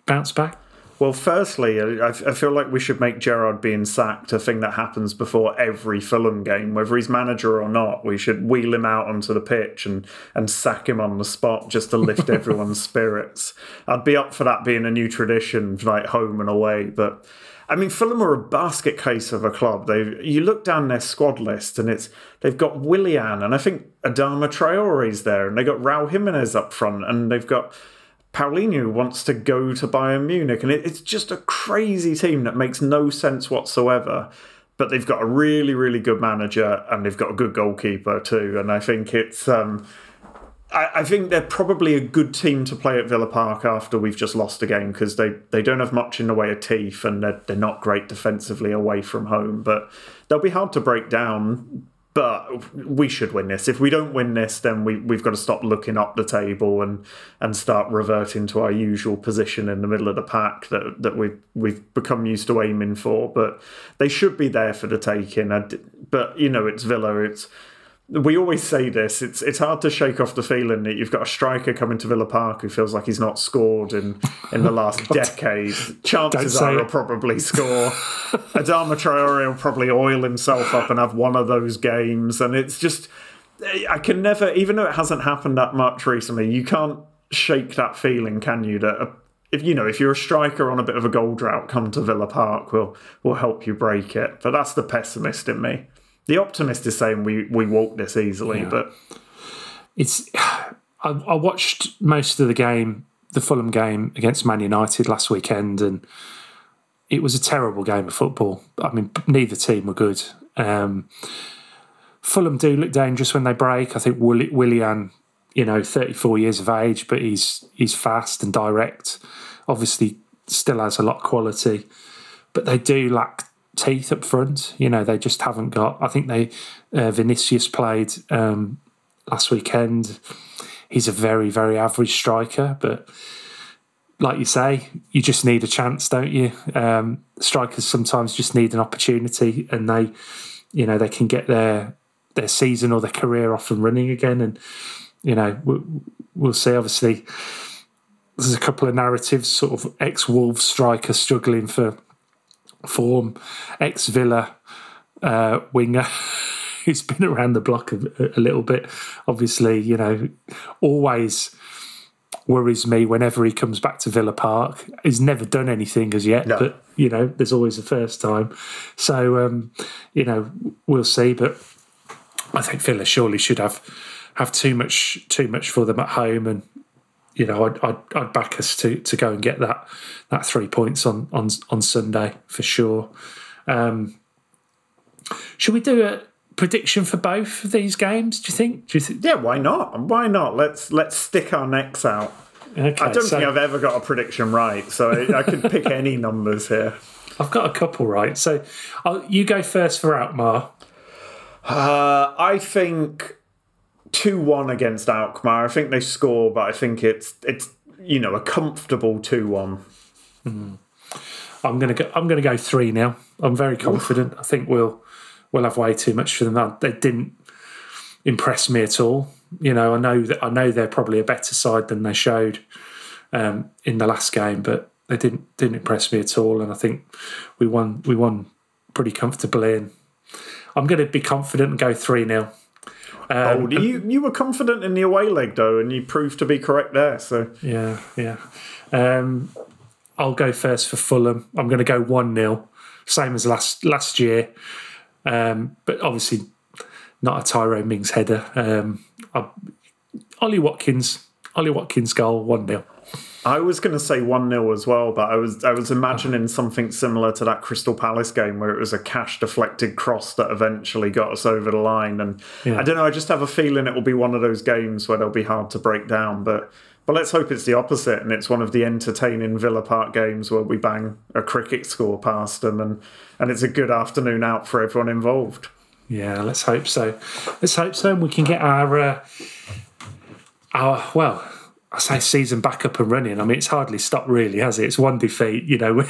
bounce back? Well, firstly, I, I feel like we should make Gerrard being sacked a thing that happens before every Fulham game, whether he's manager or not. We should wheel him out onto the pitch and, and sack him on the spot just to lift everyone's spirits. I'd be up for that being a new tradition, like home and away. But I mean, Fulham are a basket case of a club. They you look down their squad list and it's they've got Willian and I think Adama Traore's there and they've got Raul Jimenez up front and they've got Palhinha wants to go to Bayern Munich, and it, it's just a crazy team that makes no sense whatsoever. But they've got a really, really good manager, and they've got a good goalkeeper too. And I think it's, um, I, I, think they're probably a good team to play at Villa Park after we've just lost a game because they, they don't have much in the way of teeth, and they're, they're not great defensively away from home. But they'll be hard to break down but we should win this. If we don't win this, then we, we've got to stop looking up the table and and start reverting to our usual position in the middle of the pack that that we've we've become used to aiming for. But they should be there for the taking. But you know, it's Villa. It's we always say this. It's it's hard to shake off the feeling that you've got a striker coming to Villa Park who feels like he's not scored in, in the last decade. Chances are he'll probably score. Adama Traore will probably oil himself up and have one of those games. And it's just I can never, even though it hasn't happened that much recently, you can't shake that feeling, can you? That if you know if you're a striker on a bit of a goal drought, come to Villa Park will will help you break it. But that's the pessimist in me. The optimist is saying we we walk this easily, yeah. but it's. I, I watched most of the game, the Fulham game against Man United last weekend, and it was a terrible game of football. I mean, neither team were good. Um, Fulham do look dangerous when they break. I think Willian, you know, 34 years of age, but he's he's fast and direct. Obviously, still has a lot of quality, but they do lack teeth up front. You know, they just haven't got. I think they uh, Vinicius played um, last weekend. He's a very very average striker, but like you say, you just need a chance, don't you? Um, strikers sometimes just need an opportunity, and they, you know, they can get their their season or their career off and running again. And you know, we'll, we'll see. Obviously, there's a couple of narratives, sort of ex Wolves striker struggling for form, ex Villa uh, winger. who's been around the block a, a, little bit. Obviously, you know, always worries me whenever he comes back to Villa Park. He's never done anything as yet, No. but you know, there's always a first time. So um, you know, we'll see. But I think Villa surely should have have too much too much for them at home, and you know, I'd I'd, I'd back us to to go and get that that three points on on on Sunday for sure. Um, should we do a prediction for both of these games? Do you think? Do you think? Yeah, why not? Why not? Let's let's stick our necks out. Okay, I don't so think I've ever got a prediction right, so I, I could pick any numbers here. I've got a couple right. So I'll, you go first for Alkmaar. Uh, I think two one against Alkmaar. I think they score, but I think it's it's you know a comfortable two one. I'm gonna go. I'm gonna go three now. I'm very confident. I think we'll we'll have way too much for them. They didn't impress me at all. You know, I know that I know they're probably a better side than they showed um, in the last game, but they didn't didn't impress me at all. And I think we won we won pretty comfortably. And I'm going to be confident and go three 0 oh, you you were confident in the away leg though, and you proved to be correct there. So Yeah, yeah. Um, I'll go first for Fulham. I'm going to go one 0 same as last last year, um, but obviously not a Tyrone Mings header. Um, I, Ollie Watkins, Ollie Watkins goal, one 0 I was going to say one 0 as well, but I was I was imagining something similar to that Crystal Palace game where it was a cash deflected cross that eventually got us over the line. And I don't know, I just have a feeling it will be one of those games where they'll be hard to break down, but. But let's hope it's the opposite, and it's one of the entertaining Villa Park games where we bang a cricket score past them, and, and it's a good afternoon out for everyone involved. Yeah, let's hope so. Let's hope so, and we can get our uh, our well. I say season back up and running. I mean, it's hardly stopped, really, has it? It's one defeat, you know.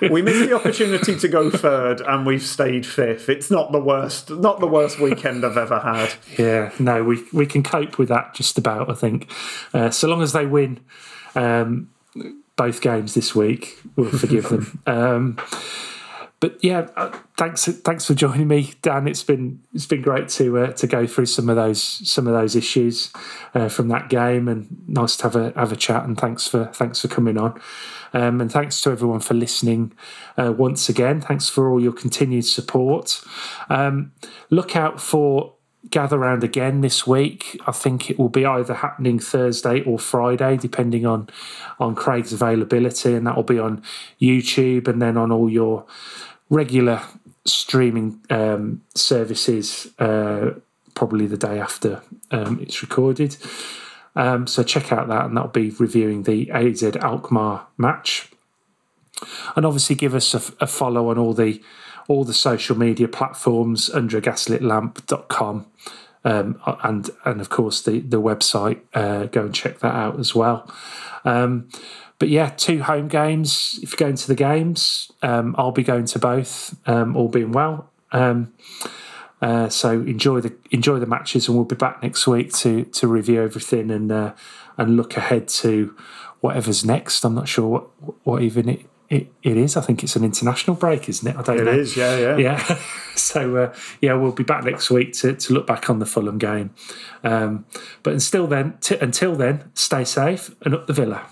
We missed the opportunity to go third, and we've stayed fifth. It's not the worst, not the worst weekend I've ever had. Yeah, no, we we can cope with that just about. I think, uh, so long as they win um, both games this week, we'll forgive them. Um, but yeah, uh, thanks thanks for joining me, Dan. It's been it's been great to uh, to go through some of those some of those issues uh, from that game, and nice to have a have a chat. And thanks for thanks for coming on. Um, and thanks to everyone for listening uh, once again. Thanks for all your continued support. Um, look out for gather round again this week. I think it will be either happening Thursday or Friday, depending on on Craig's availability, and that will be on YouTube and then on all your regular streaming um, services. Uh, probably the day after um, it's recorded. Um, so check out that, and that'll be reviewing the AZ Alkmaar match. And obviously, give us a, a follow on all the all the social media platforms under gaslitlamp.com. Um, and and of course the the website. Uh, go and check that out as well. Um, but yeah, two home games. If you're going to the games, um, I'll be going to both, um, all being well. Um, uh, so enjoy the enjoy the matches, and we'll be back next week to to review everything and uh, and look ahead to whatever's next. I'm not sure what what even it, it, it is. I think it's an international break, isn't it? I don't It know. is, yeah, yeah. Yeah. so uh, yeah, we'll be back next week to, to look back on the Fulham game. Um, but until then, t- until then, stay safe and up the Villa.